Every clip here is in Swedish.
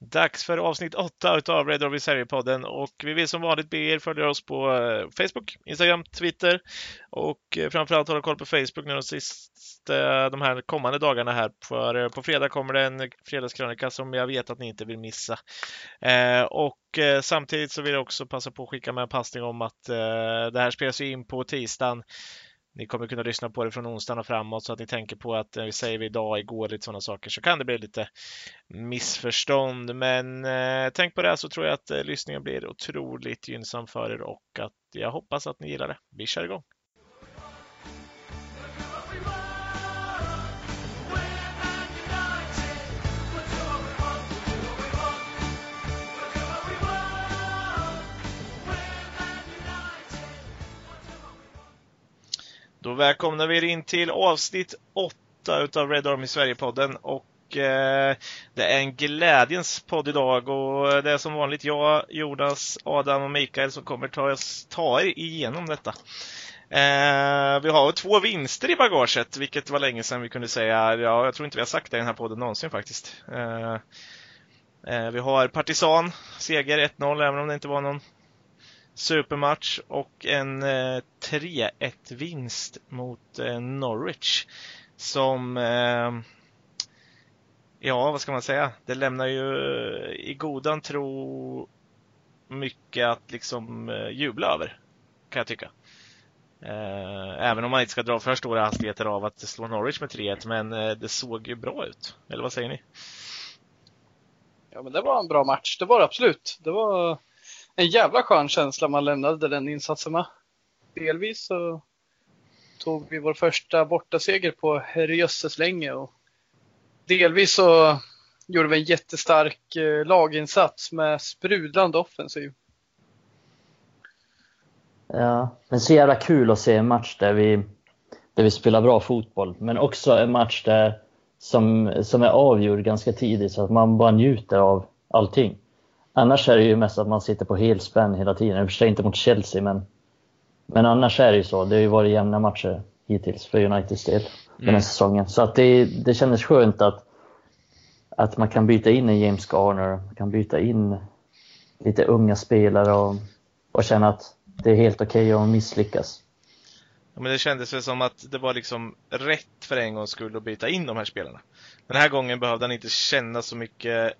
Dags för avsnitt 8 utav Red Army Serie-podden och vi vill som vanligt be er följa oss på eh, Facebook, Instagram, Twitter och eh, framförallt hålla koll på Facebook nu de sista, de här kommande dagarna här. För eh, på fredag kommer det en fredagskrönika som jag vet att ni inte vill missa. Och samtidigt så vill jag också passa på att skicka med en passning om att det här spelas in på tisdagen ni kommer kunna lyssna på det från onsdagen och framåt så att ni tänker på att eh, vi säger vi idag, igår, lite sådana saker så kan det bli lite missförstånd. Men eh, tänk på det så tror jag att eh, lyssningen blir otroligt gynnsam för er och att jag hoppas att ni gillar det. Vi kör igång! Då välkomnar vi er in till avsnitt 8 utav Red Army Sverige-podden och eh, det är en glädjens podd idag och det är som vanligt jag, Jonas, Adam och Mikael som kommer ta, oss, ta er igenom detta. Eh, vi har två vinster i bagaget, vilket var länge sedan vi kunde säga. Ja, jag tror inte vi har sagt det i den här podden någonsin faktiskt. Eh, eh vi har Partisan, seger 1-0, även om det inte var någon supermatch och en eh, 3-1 vinst mot eh, Norwich. Som, eh, ja vad ska man säga, det lämnar ju eh, i godan tro mycket att liksom eh, jubla över, kan jag tycka. Eh, även om man inte ska dra för stora hastigheter av att slå Norwich med 3-1, men eh, det såg ju bra ut. Eller vad säger ni? Ja, men det var en bra match. Det var det absolut. Det var en jävla skön känsla man lämnade den insatsen med. Delvis så tog vi vår första bortaseger på herrejösses länge och delvis så gjorde vi en jättestark eh, laginsats med sprudlande offensiv. Ja, men så jävla kul att se en match där vi, där vi spelar bra fotboll, men också en match där som, som är avgjord ganska tidigt så att man bara njuter av allting. Annars är det ju mest att man sitter på helspänn hela tiden. I och för sig inte mot Chelsea, men, men annars är det ju så. Det har ju varit jämna matcher hittills för Uniteds del den här mm. säsongen. Så att det, det kändes skönt att, att man kan byta in en James Garner, man kan byta in lite unga spelare och, och känna att det är helt okej okay att misslyckas. Ja, men det kändes väl som att det var liksom rätt för en gångs skull att byta in de här spelarna. Den här gången behövde han inte känna så mycket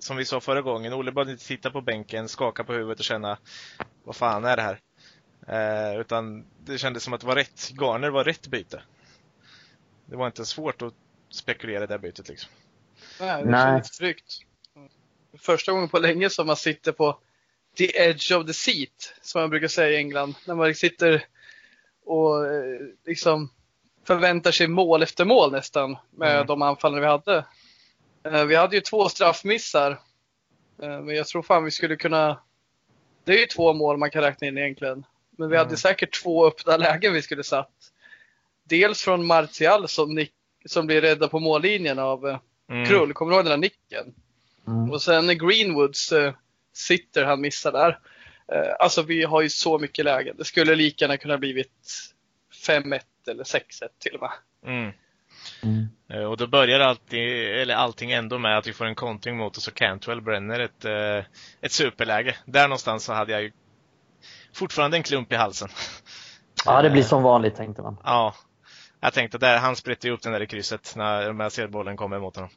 som vi sa förra gången, Olle behövde inte titta på bänken, skaka på huvudet och känna vad fan är det här? Eh, utan det kändes som att det var rätt, Garner var rätt byte. Det var inte svårt att spekulera i det bytet liksom. Nej, det kändes tryggt. Första gången på länge som man sitter på the edge of the seat, som man brukar säga i England. När man sitter och eh, liksom förväntar sig mål efter mål nästan med mm. de anfallen vi hade. Eh, vi hade ju två straffmissar. Eh, men jag tror fan vi skulle kunna... Det är ju två mål man kan räkna in egentligen. Men vi mm. hade säkert två öppna lägen vi skulle satt. Dels från Martial som, nick, som blir rädda på mållinjen av eh, mm. Krull. Kommer du ihåg den där nicken? Mm. Och sen Greenwoods uh, sitter han missar där. Uh, alltså vi har ju så mycket lägen. Det skulle lika gärna kunna blivit 5-1 eller 6-1 till och med. Mm. Mm. Eh, och då börjar alltid, eller allting ändå med att vi får en kontring mot oss och Cantwell bränner ett, eh, ett superläge. Där någonstans så hade jag ju fortfarande en klump i halsen. Ja, det blir som vanligt tänkte man. Ja. Jag tänkte där, han spritter upp den där i krysset när jag ser bollen komma emot honom.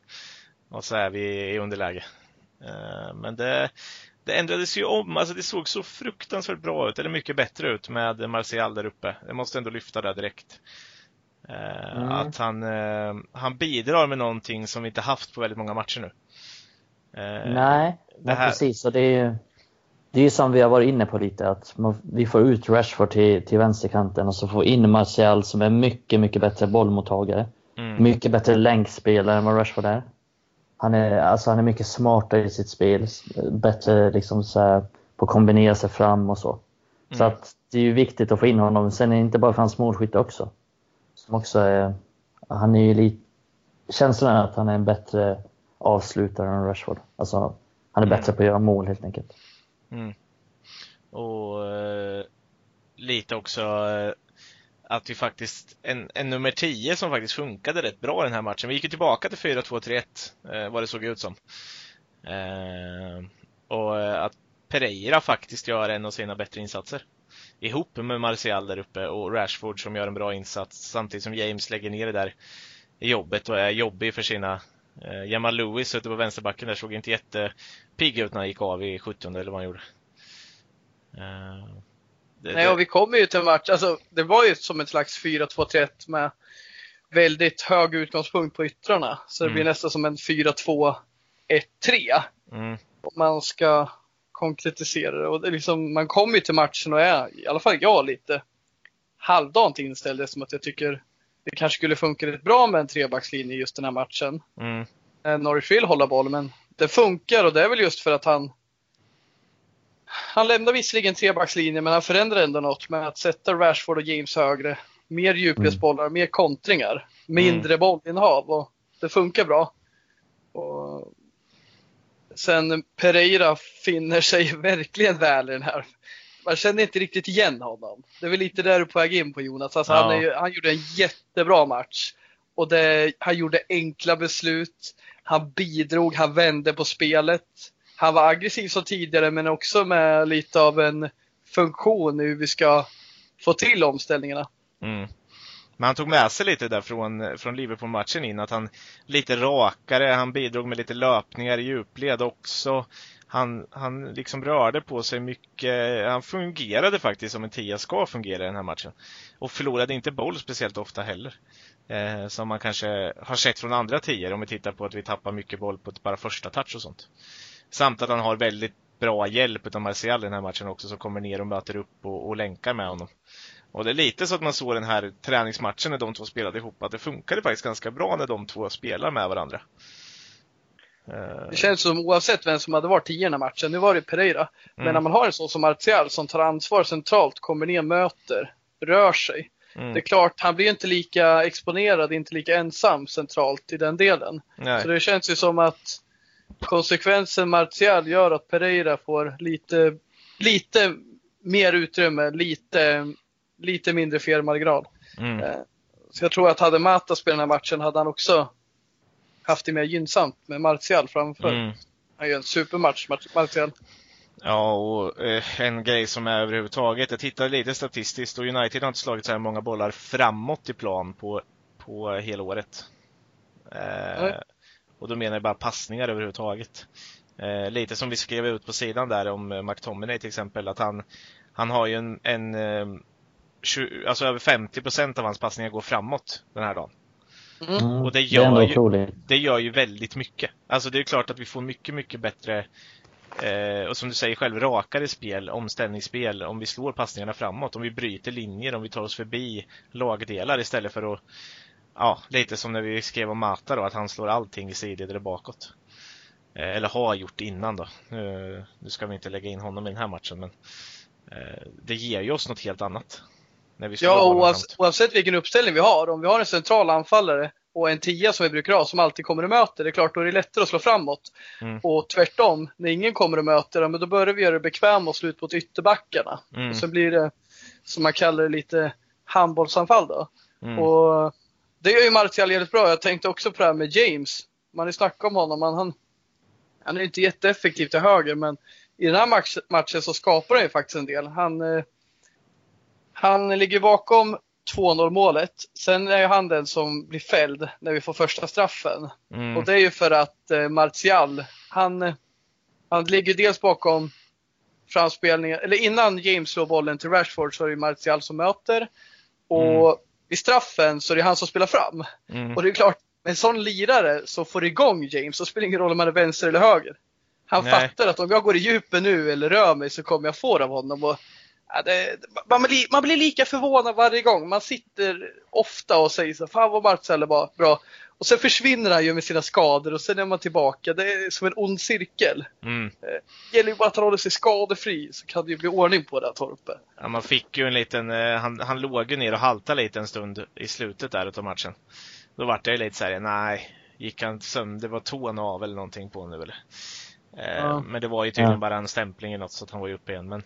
Och så är vi i underläge. Eh, men det, det ändrades ju om, alltså det såg så fruktansvärt bra ut, eller mycket bättre ut med Martial där uppe. Jag måste ändå lyfta det direkt. Eh, mm. Att han, eh, han bidrar med någonting som vi inte haft på väldigt många matcher nu. Eh, Nej, det här... precis. Och det är ju det är som vi har varit inne på lite, att man, vi får ut Rashford till, till vänsterkanten och så får in Martial som är mycket, mycket bättre bollmottagare. Mm. Mycket bättre länkspelare än vad Rashford är. Han är, alltså han är mycket smartare i sitt spel, bättre liksom så här, på att kombinera sig fram och så. Mm. Så att det är ju viktigt att få in honom. Sen är det inte bara för hans målskytte också. Som också är, han är ju lite, känslan är att han är en bättre avslutare än Rashford. Alltså, han är mm. bättre på att göra mål helt enkelt. Mm. Och eh, lite också eh, att vi faktiskt, en, en nummer 10 som faktiskt funkade rätt bra den här matchen. Vi gick ju tillbaka till 4-2-3-1, eh, vad det såg ut som. Eh, och att Pereira faktiskt gör en av sina bättre insatser. Ihop med Martial där uppe och Rashford som gör en bra insats samtidigt som James lägger ner det där jobbet och är jobbig för sina eh, Jamal Lewis ute på vänsterbacken där såg inte jättepigg ut när han gick av i 70 eller vad han gjorde. Eh, det, Nej, och vi kommer ju till en match, alltså det var ju som ett slags 4-2-3-1 med väldigt hög utgångspunkt på yttrarna. Så det mm. blir nästan som en 4-2-1-3. Mm. Om man ska konkretisera det. Och det liksom, man kommer ju till matchen och är, i alla fall jag, lite halvdant inställd. Som att jag tycker det kanske skulle funka rätt bra med en trebackslinje just den här matchen. Mm. Eh, Norwich vill hålla boll, men det funkar och det är väl just för att han han lämnar visserligen trebackslinjen, men han förändrar ändå något med att sätta Rashford och James högre. Mer djupledsbollar, mm. mer kontringar, mindre mm. bollinnehav och det funkar bra. Och sen Pereira finner sig verkligen väl i den här. Man känner inte riktigt igen honom. Det är väl lite där du är på väg in på Jonas. Alltså ja. han, är, han gjorde en jättebra match. Och det, han gjorde enkla beslut. Han bidrog, han vände på spelet han var aggressiv som tidigare men också med lite av en funktion hur vi ska få till omställningarna. Mm. Men han tog med sig lite där från, från Liverpool-matchen in, att han lite rakare, han bidrog med lite löpningar i djupled också. Han, han liksom rörde på sig mycket, han fungerade faktiskt som en tia ska fungera i den här matchen. Och förlorade inte boll speciellt ofta heller. Eh, som man kanske har sett från andra tior om vi tittar på att vi tappar mycket boll på bara första touch och sånt. Samt att han har väldigt bra hjälp av Martial i den här matchen också som kommer ner och möter upp och, och länkar med honom. Och det är lite så att man såg den här träningsmatchen när de två spelade ihop, att det funkade faktiskt ganska bra när de två spelar med varandra. Eh, det känns som oavsett vem som hade varit i den här matchen, nu var det Pereira, mm. men när man har en sån som Martial som tar ansvar centralt, kommer ner, möter, rör sig. Mm. Det är klart, han blir inte lika exponerad, inte lika ensam centralt i den delen. Nej. Så det känns ju som att konsekvensen Martial gör att Pereira får lite, lite mer utrymme, lite, lite mindre felmarginal. Mm. Eh, så jag tror att hade Mata spelat den här matchen hade han också haft det mer gynnsamt med Martial framför. Mm. Han gör en supermatch, Martial. Ja, och eh, en grej som är överhuvudtaget, jag tittade lite statistiskt och United har inte slagit så här många bollar framåt i plan på, på hela året. Eh, och då menar jag bara passningar överhuvudtaget. Eh, lite som vi skrev ut på sidan där om eh, McTominay till exempel, att han, han har ju en, en 20, eh, alltså över 50 procent av hans passningar går framåt den här dagen. Mm. Och det gör, det, ju, det gör ju väldigt mycket. Alltså det är klart att vi får mycket, mycket bättre eh, och som du säger själv, rakare spel, omställningsspel om vi slår passningarna framåt, om vi bryter linjer, om vi tar oss förbi lagdelar istället för att ja, lite som när vi skrev om Mata då, att han slår allting i sidled eller bakåt. Eh, eller har gjort innan då. Nu, nu, ska vi inte lägga in honom i den här matchen, men eh, det ger ju oss något helt annat. Ja, oavsett, oavsett vilken uppställning vi har. Om vi har en central anfallare och en tia som vi brukar ha, som alltid kommer och möter, det är klart då är det lättare att slå framåt. Mm. Och tvärtom, när ingen kommer och möter, men då börjar vi göra det bekvämt och slå ut mot ytterbackarna. Mm. Och sen blir det, som man kallar det, lite handbollsanfall då. Mm. Och det gör ju Martial jävligt bra. Jag tänkte också på det här med James. Man har snackat om honom. Han, han, han är inte jätteeffektiv till höger, men i den här match, matchen så skapar han ju faktiskt en del. Han, eh, han ligger bakom 2-0 målet. Sen är han den som blir fälld när vi får första straffen. Mm. Och det är ju för att eh, Martial, han, han ligger dels bakom framspelningen, eller innan James slår bollen till Rashford så är det Martial som möter. Och mm vid straffen så är det han som spelar fram. Mm. Och det är klart, med en sån lirare så får det igång James, så spelar det ingen roll om man är vänster eller höger. Han Nej. fattar att om jag går i djupet nu eller rör mig så kommer jag få det av honom. Och, det, man, blir, man, blir, lika förvånad varje gång. Man sitter ofta och säger så fan vad Marcel var bra. Och sen försvinner han ju med sina skador och sen är man tillbaka. Det är som en ond cirkel. Mm. Det eh, gäller ju bara att han håller sig skadefri så kan det ju bli ordning på det här torpet. Ja, man fick ju en liten, eh, han, han låg ju ner och haltade lite en stund i slutet där av matchen. Då vart det lite såhär, nej, gick han sömn, det var tån av eller någonting på nu eller? Eh, ja. Men det var ju tydligen ja. bara en stämpling eller något så att han var ju uppe igen. Men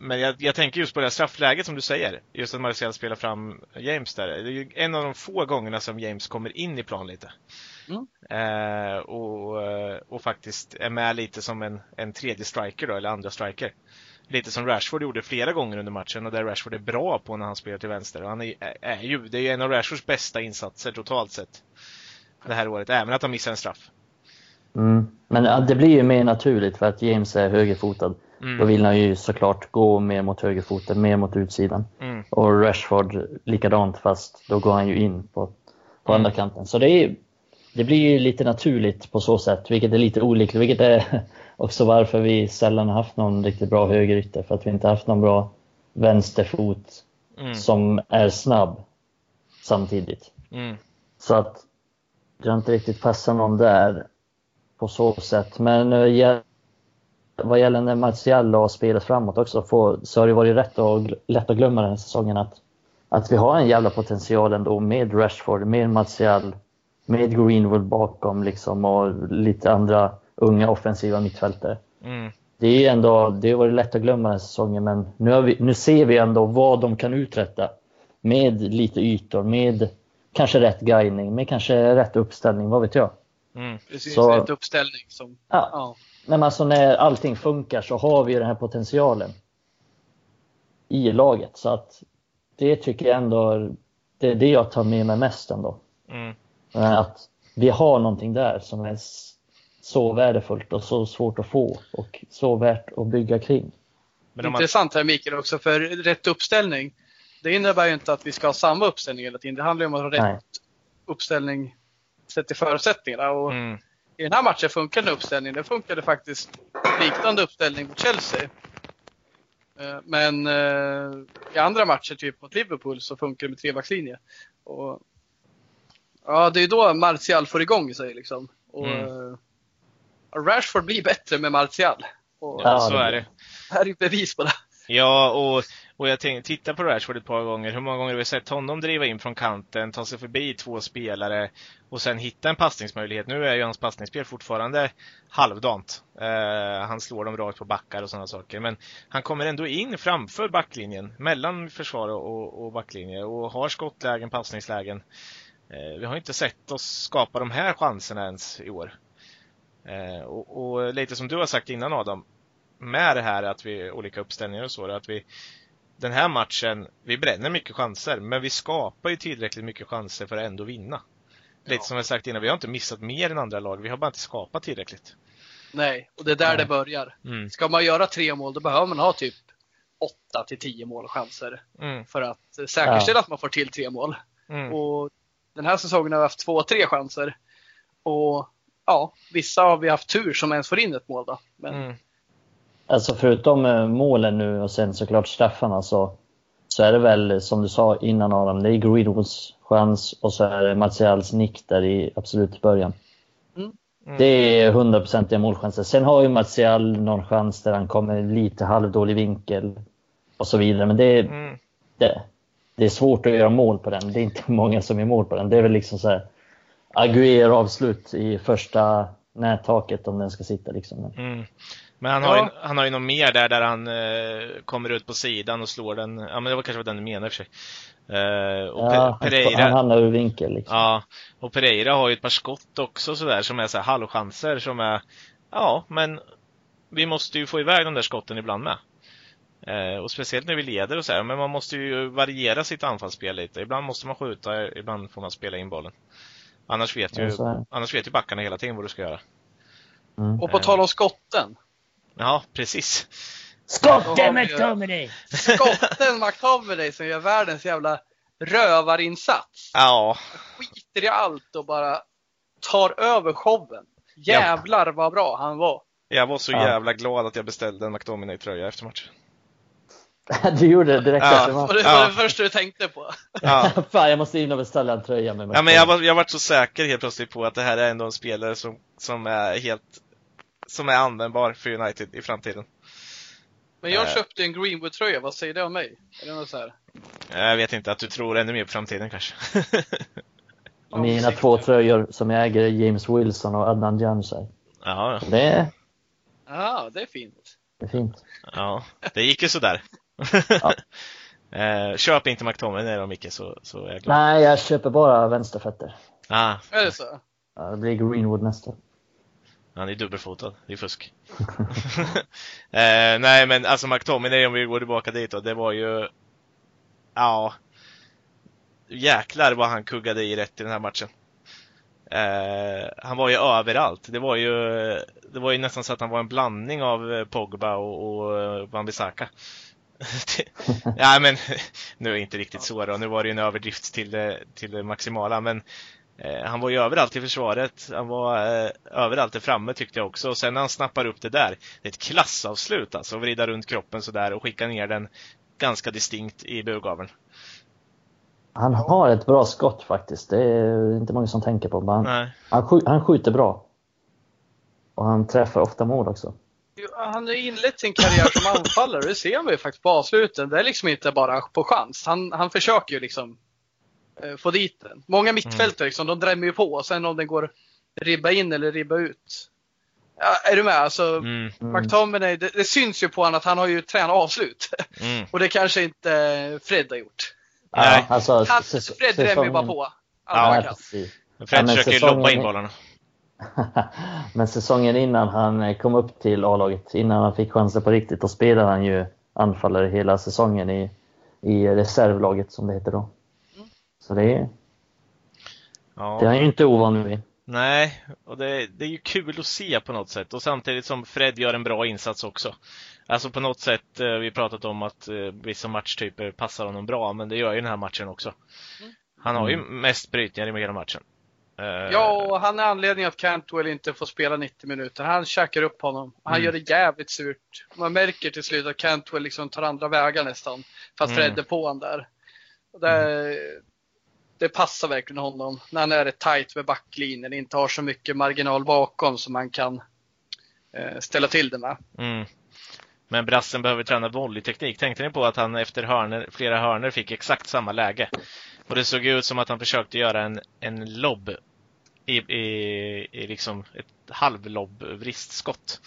men jag, jag, tänker just på det här straffläget som du säger. Just att Marcel spelar fram James där. Det är ju en av de få gångerna som James kommer in i plan lite. Mm. Eh, och, eh, och faktiskt är med lite som en, en tredje striker då, eller andra striker. Lite som Rashford gjorde flera gånger under matchen och där Rashford är bra på när han spelar till vänster. Och han är, är ju, det är ju en av Rashfords bästa insatser totalt sett. Det här året, även att han missar en straff. Mm. Men det blir ju mer naturligt för att James är högerfotad. Mm. Då vill han ju såklart gå mer mot högerfoten, mer mot utsidan. Mm. Och Rashford likadant fast då går han ju in på, på mm. andra kanten. Så det, är, det blir ju lite naturligt på så sätt, vilket är lite olyckligt. Vilket är också varför vi sällan har haft någon riktigt bra högerytter. För att vi inte haft någon bra vänsterfot mm. som är snabb samtidigt. Mm. Så att det har inte riktigt passat någon där på så sätt. Men eh, vad gäller Martial har spelat framåt också får, så har det varit rätt och, lätt att glömma den här säsongen att, att vi har en jävla potential ändå med Rashford, med Martial, med Greenwood bakom liksom och lite andra unga offensiva mittfältare. Mm. Det, är ändå, det har varit lätt att glömma den här säsongen men nu, vi, nu ser vi ändå vad de kan uträtta med lite ytor, med kanske rätt guidning, med kanske rätt uppställning, vad vet jag. Mm. Precis, så, rätt uppställning. Som, ja. ja. Men alltså när allting funkar så har vi den här potentialen i laget. Så att det tycker jag ändå, det är det jag tar med mig mest ändå. Mm. Att vi har någonting där som är så värdefullt och så svårt att få och så värt att bygga kring. Men Intressant här Mikael också, för rätt uppställning, det innebär ju inte att vi ska ha samma uppställning hela tiden. Det handlar ju om att ha rätt Nej. uppställning sett till förutsättningarna. Och mm. I den här matchen funkade uppställningen. Det funkade faktiskt liknande uppställning mot Chelsea. Eh, men eh, i andra matcher, typ mot Liverpool, så funkar det med trebackslinje. Och, ja, det är då Martial får igång sig liksom. Och, mm. Eh, Rashford blir bättre med Martial. Och, ja, så är det. Det här är bevis på det. Ja, och, och jag tänkte, titta på Rashford ett par gånger. Hur många gånger har vi sett honom driva in från kanten, ta sig förbi två spelare och sen hitta en passningsmöjlighet. Nu är ju hans passningsspel fortfarande halvdant. Eh, han slår dem rakt på backar och sådana saker. Men han kommer ändå in framför backlinjen, mellan försvar och, och backlinje och har skottlägen, passningslägen. Eh, vi har inte sett oss skapa de här chanserna ens i år. Eh, och, och, lite som du har sagt innan Adam, med det här att vi olika uppställningar och så, att vi den här matchen, vi bränner mycket chanser, men vi skapar ju tillräckligt mycket chanser för att ändå vinna. Lite ja. som jag sagt innan, vi har inte missat mer än andra lag, vi har bara inte skapat tillräckligt. Nej, och det är där Nej. det börjar. Mm. Ska man göra tre mål, då behöver man ha typ 8 till 10 målchanser mm. för att säkerställa ja. att man får till tre mål. Mm. Och den här säsongen har vi haft två, tre chanser. Och ja, vissa har vi haft tur som ens får in ett mål då. Men mm. Alltså förutom eh, målen nu och sen såklart straffarna så, så är det väl som du sa innan Adam, det är Greenwoods chans och så är det Martials nick där i absolut början. Mm. Mm. Det är hundraprocentiga målchanser. Sen har ju Martial någon chans där han kommer lite halvdålig vinkel och så vidare. Men det är, mm. det, det, är svårt att göra mål på den. Det är inte många som gör mål på den. Det är väl liksom så här Aguero avslut i första nättaket om den ska sitta liksom. Mm. Men han har, ja. ju, han har ju något mer där, där han eh, kommer ut på sidan och slår den. Ja, men det var kanske vad den du menade för sig. Eh, och ja, Pereira, han hamnar ur vinkel. Liksom. Ja, och Pereira har ju ett par skott också sådär som är så här halvchanser som är, ja, men vi måste ju få iväg de där skotten ibland med. Eh, och speciellt när vi leder och så här, men man måste ju variera sitt anfallsspel lite. Ibland måste man skjuta, ibland får man spela in bollen. Annars vet ju, annars vet ju backarna hela tiden vad du ska göra. Mm. Och på tal om skotten. Ja, precis. Skotten McTominay! Skotten McTominay som gör världens jävla rövarinsats. Ja. Skiter i allt och bara tar över showen. Jävlar ja. vad bra han var. Jag var så ja. jävla glad att jag beställde en McTominay-tröja efter matchen. Du gjorde det direkt ja. efter matchen? Det var det första du tänkte på? Ja. Fan, jag måste in och beställa en tröja med McTominay. Ja, men jag var, jag var så säker helt plötsligt på att det här är ändå en spelare som, som är helt som är användbar för United i framtiden. Men jag uh, köpte en Greenwood-tröja, vad säger det om mig? Är det något så här? Jag vet inte, att du tror ännu mer på framtiden kanske. Mina två tröjor som jag äger är James Wilson och Adnan Januzaj. Ja. Det är... Ja, det är fint. Det är fint. Ja, det gick ju sådär. ja. Eh, köp inte McTominay då Micke, så, så är jag glad. Nej, jag köper bara vänsterfötter. Ah. Är det så? Ja, det blir Greenwood nästa. Han är dubbelfotad, det är fusk. eh, nej men alltså McTominay om vi går tillbaka dit då, det var ju... Ja... Jäklar vad han kuggade i rätt i den här matchen. Eh, han var ju överallt. Det var ju, det var ju nästan så att han var en blandning av eh, Pogba och, och eh, Wan-Bissaka. ja men nu är det inte riktigt så då. Nu var det ju en överdrift till det, till det maximala men eh, han var ju överallt i försvaret. Han var eh, överallt där framme tyckte jag också. Och sen när han snappar upp det där. Det är ett klassavslut alltså. Vrida runt kroppen sådär och skicka ner den ganska distinkt i burgaveln. Han har ett bra skott faktiskt. Det är inte många som tänker på. Men han, han, han skjuter bra. Och han träffar ofta mål också. Han har inlett sin karriär som anfallare, det ser man ju faktiskt på avsluten. Det är liksom inte bara på chans. Han, han försöker ju liksom eh, få dit den. Många mittfältare liksom, de drämmer ju på och sen om den går ribba in eller ribba ut. Ja, är du med? Alltså, mm. McTominay, det, det, syns ju på honom att han har ju tränat avslut. Mm. och det kanske inte Fred har gjort. Ja, alltså, han, Fred drämmer ju bara på. Ja, Fred försöker ju lobba in bollarna. men säsongen innan han kom upp till A-laget, innan han fick chansen på riktigt, då spelade han ju anfallare hela säsongen i, i reservlaget som det heter då. Så det är, ja. det är ju inte ovan vid. Nej, och det, det, är ju kul att se på något sätt och samtidigt som Fred gör en bra insats också. Alltså på något sätt, eh, vi har pratat om att eh, vissa matchtyper passar honom bra, men det gör ju den här matchen också. Han har ju mm. mest brytningar i hela matchen. Eh, ja, och han är anledningen att Cantwell inte får spela 90 minuter. Han käkar upp honom. Han mm. gör det jävligt surt. Man märker till slut att Cantwell liksom tar andra vägar nästan. Fast mm. Fred är på honom där. Det, mm det, passar verkligen honom. När han är tight med backlinjen, inte har så mycket marginal bakom som man kan eh, ställa till det med. Mm. Men brassen behöver träna volleyteknik. Tänkte ni på att han efter hörner, flera hörner fick exakt samma läge? Och det såg ut som att han försökte göra en, en lobb i, i, i liksom ett halvlobb-vristskott.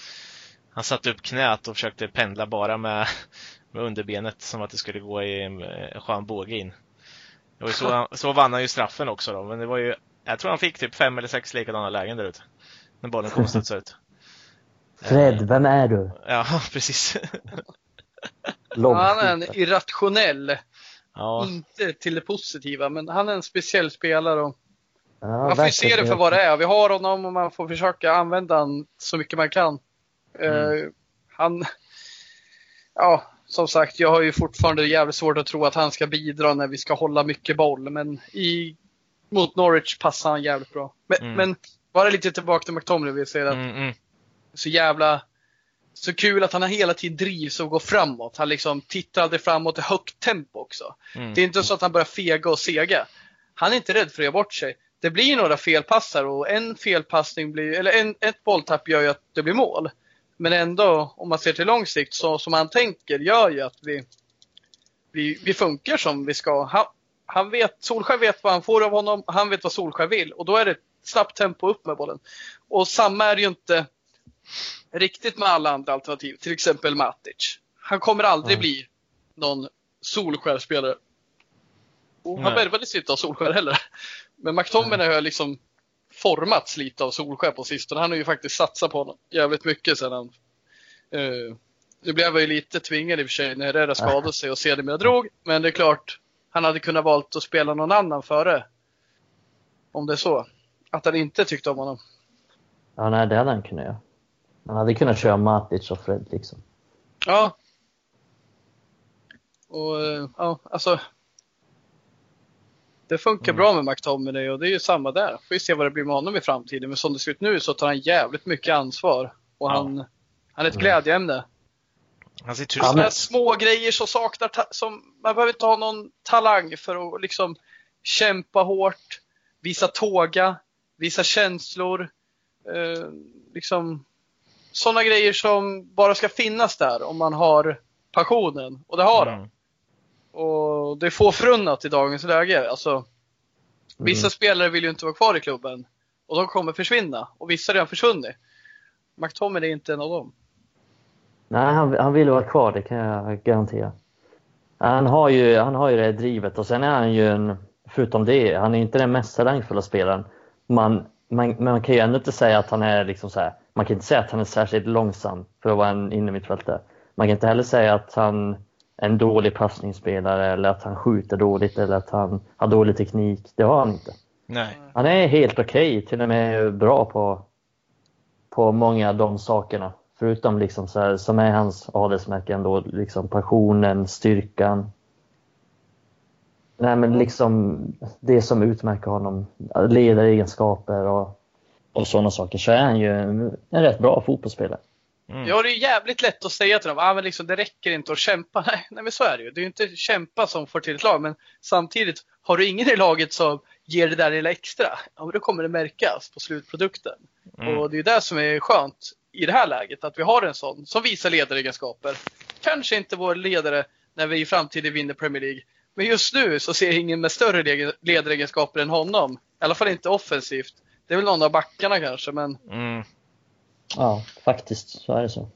Han satte upp knät och försökte pendla bara med, med underbenet som att det skulle gå i en skön båge in. Och så, så vann han ju straffen också då, men det var ju, jag tror han fick typ fem eller sex likadana lägen där ute. När bollen kom ut. Fred, vem är du? Ja, precis. han är en irrationell. Ja. Inte till det positiva, men han är en speciell spelare. Och ja, man får se det för vad det är. Vi har honom och man får försöka använda honom så mycket man kan. Mm. Uh, han, ja, som sagt, jag har ju fortfarande jävligt svårt att tro att han ska bidra när vi ska hålla mycket boll, men i, mot Norwich passar han jävligt bra. Men, mm. men bara lite tillbaka till McTominay vill säga att mm, mm så jävla så kul att han hela tiden drivs och går framåt. Han liksom tittar aldrig framåt i högt tempo också. Mm. Det är inte så att han börjar fega och sega. Han är inte rädd för att göra bort sig. Det blir några felpassar och en felpassning blir, eller en, ett bolltapp gör ju att det blir mål. Men ändå, om man ser till lång sikt, så som han tänker gör ju att vi, vi, vi funkar som vi ska. Han, han vet, Solskär vet vad han får av honom, han vet vad Solskär vill och då är det snabbt tempo upp med bollen. Och samma är det ju inte riktigt med alla andra alternativ, till exempel Matic. Han kommer aldrig mm. bli någon Solskär-spelare. Och han värvades inte av Solskär heller. Men McTominay har liksom formats lite av Solskär på sistone. Han har ju faktiskt satsat på honom jävligt mycket sedan han... Uh, nu blev jag ju lite tvingad i och för sig när Herrera skadade sig och sedermera drog. Men det är klart, han hade kunnat valt att spela någon annan före. Om det är så. Att han inte tyckte om honom. Ja, nej, det hade han kunnat göra. Man hade kunnat köra Matic och Fred liksom. Ja. Och ja, alltså. Det funkar mm. bra med McTominay och det är ju samma där. Får vi se vad det blir med honom i framtiden. Men som det ser ut nu så tar han jävligt mycket ansvar. Och ja. han, han är ett glädjeämne. Han ser Sådana här små grejer som saknar, som, man behöver inte ha någon talang för att liksom kämpa hårt, visa tåga, visa känslor. Eh, liksom sådana grejer som bara ska finnas där om man har passionen. Och det har han. Mm. Och det är få förunnat i dagens läge. Alltså, mm. vissa spelare vill ju inte vara kvar i klubben. Och de kommer försvinna. Och vissa har redan försvunnit. McTominay är inte en av dem. Nej, han, han vill vara kvar, det kan jag garantera. Han har ju, han har ju det drivet och sen är han ju en, förutom det, han är inte den mest talangfulla spelaren. Man man, men man kan ju ändå inte säga att han är liksom så här, man kan inte säga att han är särskilt långsam för att vara en innermittfältare. Man kan inte heller säga att han en dålig passningsspelare eller att han skjuter dåligt eller att han har dålig teknik. Det har han inte. Nej. Han är helt okej, okay, till och med bra på, på många av de sakerna. Förutom liksom så här, som är hans adelsmärke ändå, liksom passionen, styrkan. Nej men liksom det som utmärker honom, ledaregenskaper och, och sådana saker, så är han ju en, en rätt bra fotbollsspelare. Mm. Ja, det är jävligt lätt att säga till dem, ah, men liksom, det räcker inte att kämpa. Nej, nej men så är det ju. Det är ju inte kämpa som får till ett lag, men samtidigt, har du ingen i laget som ger det där lilla extra, ja, då kommer det märkas på slutprodukten. Mm. Och det är det som är skönt i det här läget, att vi har en sån som visar ledaregenskaper. Kanske inte vår ledare när vi i framtiden vinner Premier League, men just nu så ser jag ingen med större ledaregenskaper än honom. I alla fall inte offensivt. Det är väl någon av backarna kanske, men... Mm. Ja, faktiskt så är det så.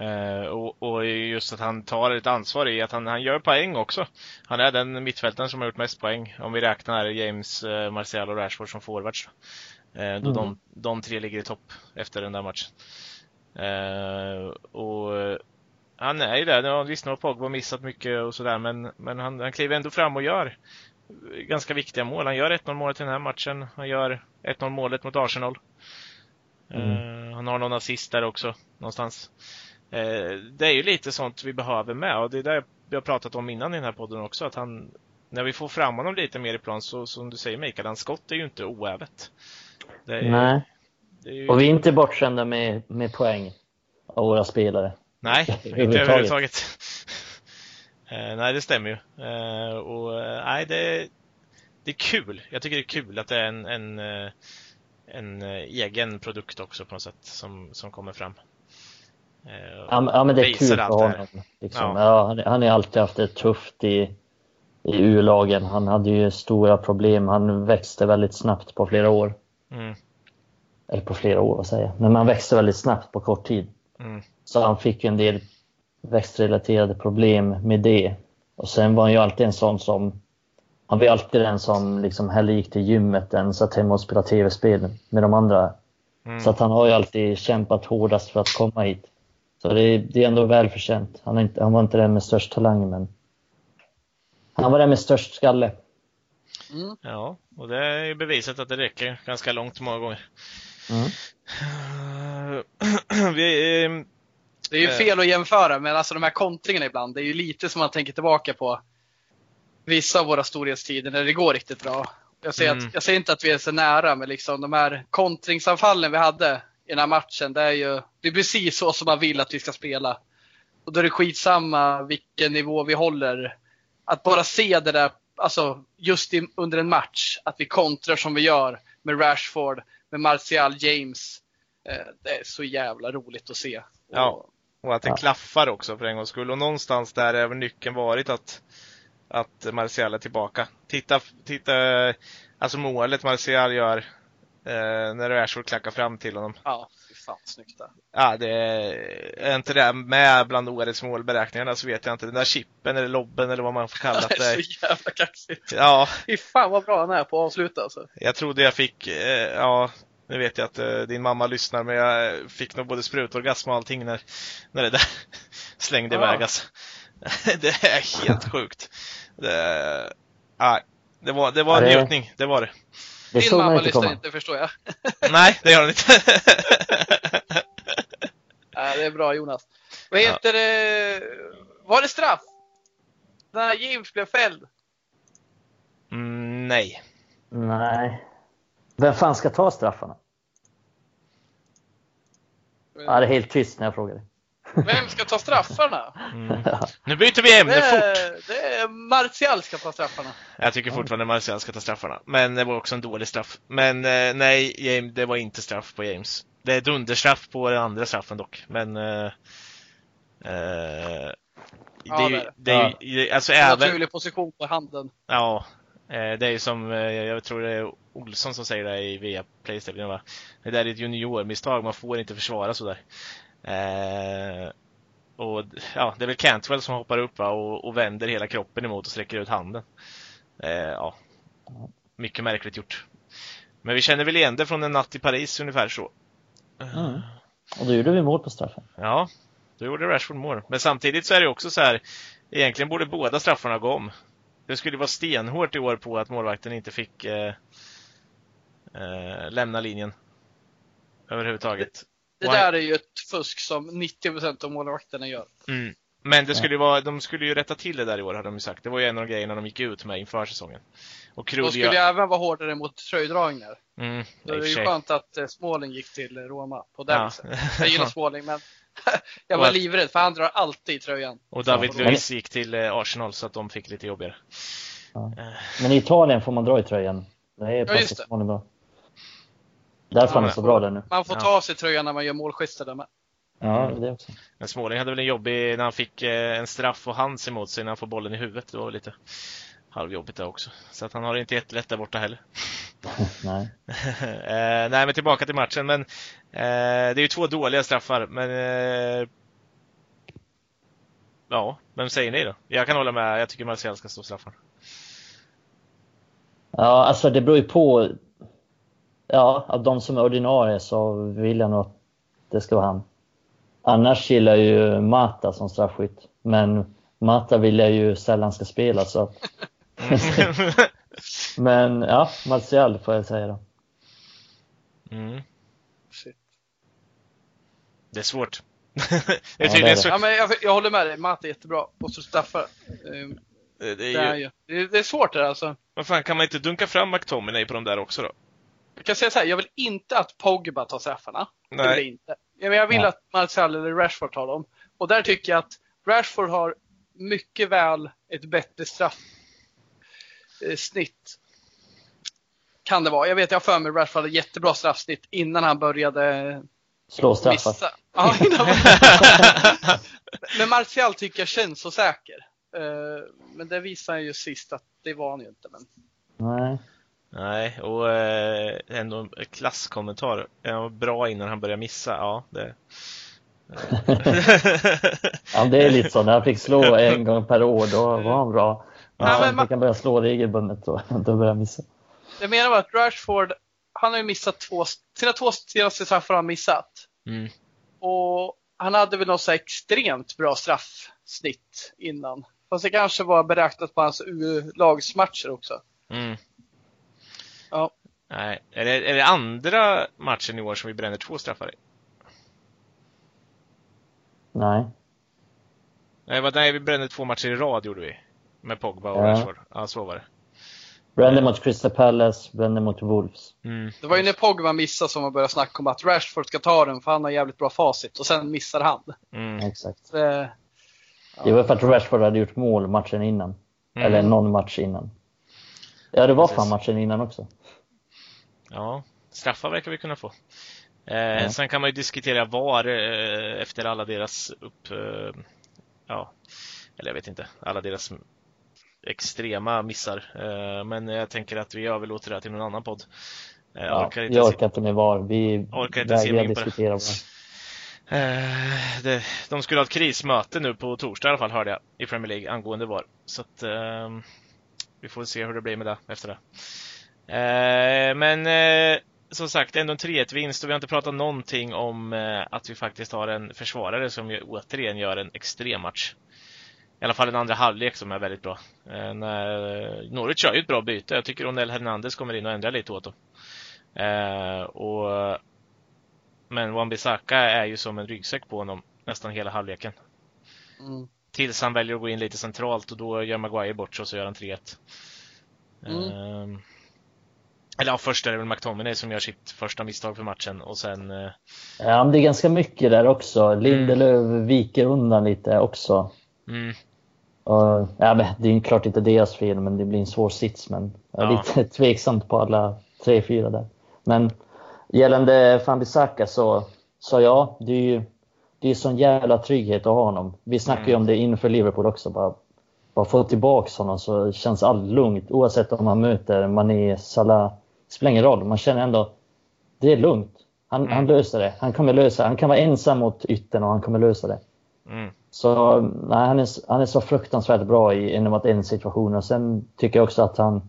Uh, och, och, just att han tar ett ansvar i att han, han gör poäng också. Han är den mittfältaren som har gjort mest poäng. Om vi räknar James, uh, Martial och Rashford som forwards. Uh, då mm. de, de tre ligger i topp efter den där matchen. och han är ju där. Ja, visst, nu har Pogba missat mycket och sådär, men, men han, han kliver ändå fram och gör ganska viktiga mål. Han gör 1-0 målet i den här matchen. Han gör 1-0 målet mot Arsenal. Mm. Han har någon assist där också, någonstans. Uh, det är ju lite sånt vi behöver med och det är det vi har pratat om innan i den här podden också, att han, när vi får fram honom lite mer i plan så, som du säger Mikael, hans skott är ju inte oävet. Är, Nej. Ju... Och vi är inte bortskämda med, med poäng av våra spelare. Nej, inte överhuvudtaget. uh, nej, det stämmer ju. Uh, och uh, nej, det, det är kul. Jag tycker det är kul att det är en, en, en egen produkt också på något sätt som, som kommer fram. Ja, ja, men det är kul för honom. Liksom. Ja. ja han, han har alltid haft det tufft i, i U-lagen. Han hade ju stora problem. Han växte väldigt snabbt på flera år. Mm. Eller på flera år, vad säger jag. Men man växte väldigt snabbt på kort tid. Mm. Så han fick en del växtrelaterade problem med det. Och sen var han ju alltid en sån som han var alltid den som liksom hellre gick till gymmet än satt hemma och spelade tv-spel med de andra. Mm. Så att han har ju alltid kämpat hårdast för att komma hit. Så det är, det är ändå välförtjänt. Han, inte, han var inte den med störst talang, men han var den med störst skalle. Mm. Ja, och det är ju beviset att det räcker ganska långt många gånger. Mm. Vi, eh, det är ju fel att jämföra, men alltså de här kontringarna ibland, det är ju lite som man tänker tillbaka på vissa av våra storhetstider när det går riktigt bra. Jag säger, mm. att, jag säger inte att vi är så nära, men liksom de här kontringsanfallen vi hade i den här matchen, det är ju det är precis så som man vill att vi ska spela. Och då är det skitsamma vilken nivå vi håller. Att bara se det där, alltså just i, under en match, att vi kontrar som vi gör med Rashford, med Martial James. Eh, det är så jävla roligt att se. Ja. Och att det ja. klaffar också för en gångs skull. Och någonstans där är väl nyckeln varit att, att Martial är tillbaka. Titta, titta, alltså målet Martial gör eh, när Rashford klackar fram till honom. Ja, fy fan snyggt där. Ja, det är, är inte det med bland årets målberäkningarna så vet jag inte. Den där chippen eller lobben eller vad man får kalla det. Det är så jävla kaxigt. Ja. Fy fan vad bra han är på att avsluta alltså. Jag trodde jag fick, eh, ja, nu vet jag att uh, din mamma lyssnar, men jag fick nog både sprutorgasm och allting när, när det där slängde ja. iväg. Alltså. det är helt sjukt. Det, uh, det var, det var en njutning, det var det. det din mamma inte lyssnar inte, förstår jag. Nej, det gör hon inte. ja, det är bra Jonas. Vad heter ja. det? Var det straff? När James blev fälld? Mm, nej. Nej. Vem fan ska ta straffarna? Ja, det är helt tyst när jag frågar dig. Vem ska ta straffarna? Mm. Nu byter vi ämne det, fort! Det är Martial ska ta straffarna. Jag tycker fortfarande Martial ska ta straffarna. Men det var också en dålig straff. Men eh, nej, James, det var inte straff på James. Det är dunderstraff på den andra straffen dock. Men eh, eh, det är ju, det är ju, alltså även... Naturlig position på handen. Ja, det är som, eh, jag tror det är Olsson som säger det i via Playstation va? Det där är ett juniormisstag, man får inte försvara sådär. Eh, och ja, det är väl Cantwell som hoppar upp va? Och, och vänder hela kroppen emot och sträcker ut handen. Eh, ja, mycket märkligt gjort. Men vi känner väl igen det från en natt i Paris ungefär så. Mm. Och då gjorde vi mål på straffen. Ja, då gjorde Rashford mål. Men samtidigt så är det också så här, egentligen borde båda straffarna gå om. Det skulle vara stenhårt i år på att målvakten inte fick eh, eh, lämna linjen. Överhuvudtaget. Det, där är ju ett fusk som 90% av målvakterna gör. Mm. Men det skulle ju vara, de skulle ju rätta till det där i år, hade de ju sagt. Det var ju en av grejerna de gick ut med inför säsongen. Och de skulle ju även vara hårdare mot tröjdragningar. Mm, det är ju skönt att eh, Småling gick till Roma på det ja. viset. Jag gillar Småling, men jag var livrädd för han drar alltid i tröjan. Och David Luiz gick till eh, Arsenal så att de fick lite jobbigare. Ja. Men i Italien får man dra i tröjan. Det är ja, just det. bra. Därför han är så bra där nu. Man får ta av sig tröjan när man gör målgester där med. Ja, det också. Men Småling hade väl en jobbig när han fick eh, en straff och hands emot sig när han får bollen i huvudet. Det var lite halvjobbigt det också. Så att han har det inte jättelätt där borta heller. nej. eh, nej, men tillbaka till matchen. Men eh, det är ju två dåliga straffar, men eh, Ja, vem säger ni då? Jag kan hålla med. Jag tycker Martial ska stå straffar. Ja, alltså det beror ju på. Ja, av de som är ordinarie så vill jag nog att det ska vara han. Annars gillar jag ju Mata som straffskytt. Men Mata vill jag ju sällan ska spela så att... Men ja, Martial får jag säga då. Mm. Det är svårt. det är ja, det är så... ja, men jag, jag håller med dig, Mata är jättebra på att straffa. Ehm, det, det, är ju... det, är, det är svårt det alltså. Vad fan, kan man inte dunka fram McTominay på de där också då? Jag kan säga så här, jag vill inte att Pogba tar straffarna. Nej. Jag vill inte. Jag vill att Martial eller Rashford tar dem. Och där tycker jag att Rashford har mycket väl ett bättre straffsnitt. Kan det vara. Jag vet, jag har för mig Rashford hade jättebra straffsnitt innan han började Slå straffar. Missa. Ja, Men Martial tycker jag känns så säker. Eh, men det visar ju sist att det var han ju inte. Men... Nej. Nej, och eh, ändå klasskommentar. Ja, bra innan han började missa. Ja, det... ja, det är lite så. När han fick slå en gång per år, då var han bra. Ja, ja, men man... kan börja slå regelbundet, då, då börjar han missa. Jag menar bara att Rashford, han har ju missat två, sina två senaste straffar har han missat. Mm. Och han hade väl något så extremt bra straffsnitt innan. Fast det kanske var beräknat på hans lagsmatcher också. Mm. Ja. Nej, är det, är det andra matchen i år som vi bränner två straffar i? Nej. Nej, vad, nej, vi brände två matcher i rad gjorde vi. Med Pogba och ja. Rashford. Ja, så var det. Brände mot Crystal Palace, brände mot Wolves. Mm. Det var ju när Pogba missade som man började snacka om att Rashford ska ta den för han har jävligt bra facit och sen missar han. Mm. Exakt. Det, ja. det var för att Rashford hade gjort mål matchen innan. Mm. Eller någon match innan. Ja, det var Precis. fan matchen innan också. Ja, straffar verkar vi kunna få. Eh, ja. Sen kan man ju diskutera VAR eh, efter alla deras upp... Eh, ja, eller jag vet inte. Alla deras extrema missar. Eh, men jag tänker att vi överlåter det här till någon annan podd. Eh, jag orkar inte, jag orkar inte med VAR. Vi orkar inte se mig diskutera VAR. Eh, det, de skulle ha ett krismöte nu på torsdag i alla fall hörde jag i Premier League angående VAR. Så att vi får se hur det blir med det efter det. Eh, men eh, som sagt, ändå en 3-1 vinst och vi har inte pratat någonting om eh, att vi faktiskt har en försvarare som ju återigen gör en extrem match. I alla fall en andra halvlek som är väldigt bra. Eh, Norwich gör ju ett bra byte. Jag tycker Onel Hernandez kommer in och ändrar lite åt dem. Och, men Wan-Bissaka är ju som en ryggsäck på honom nästan hela halvleken. Mm. Tills han väljer att gå in lite centralt och då gör Maguire bort sig och så gör han 3-1. Mm. Eh, eller ja, först är det väl McTominay som gör sitt första misstag för matchen och sen... Eh... Ja, men det är ganska mycket där också. Lindelöf mm. viker undan lite också. Mm. Och, ja, men det är klart inte deras fel, men det blir en svår sits. Men jag är ja. lite tveksamt på alla tre, fyra där. Men gällande Fambisaka så, så ja, det är ju det är sån jävla trygghet att ha honom. Vi snackade ju mm. om det inför Liverpool också. Bara, bara få tillbaka honom så känns allt lugnt. Oavsett om man möter Mané, Salah. Spelar ingen roll. Man känner ändå det är lugnt. Han, mm. han löser det. Han kommer lösa. Han kan vara ensam mot yttern och han kommer lösa det. Mm. Så nej, han, är, han är så fruktansvärt bra i en mot en situation. Och sen tycker jag också att han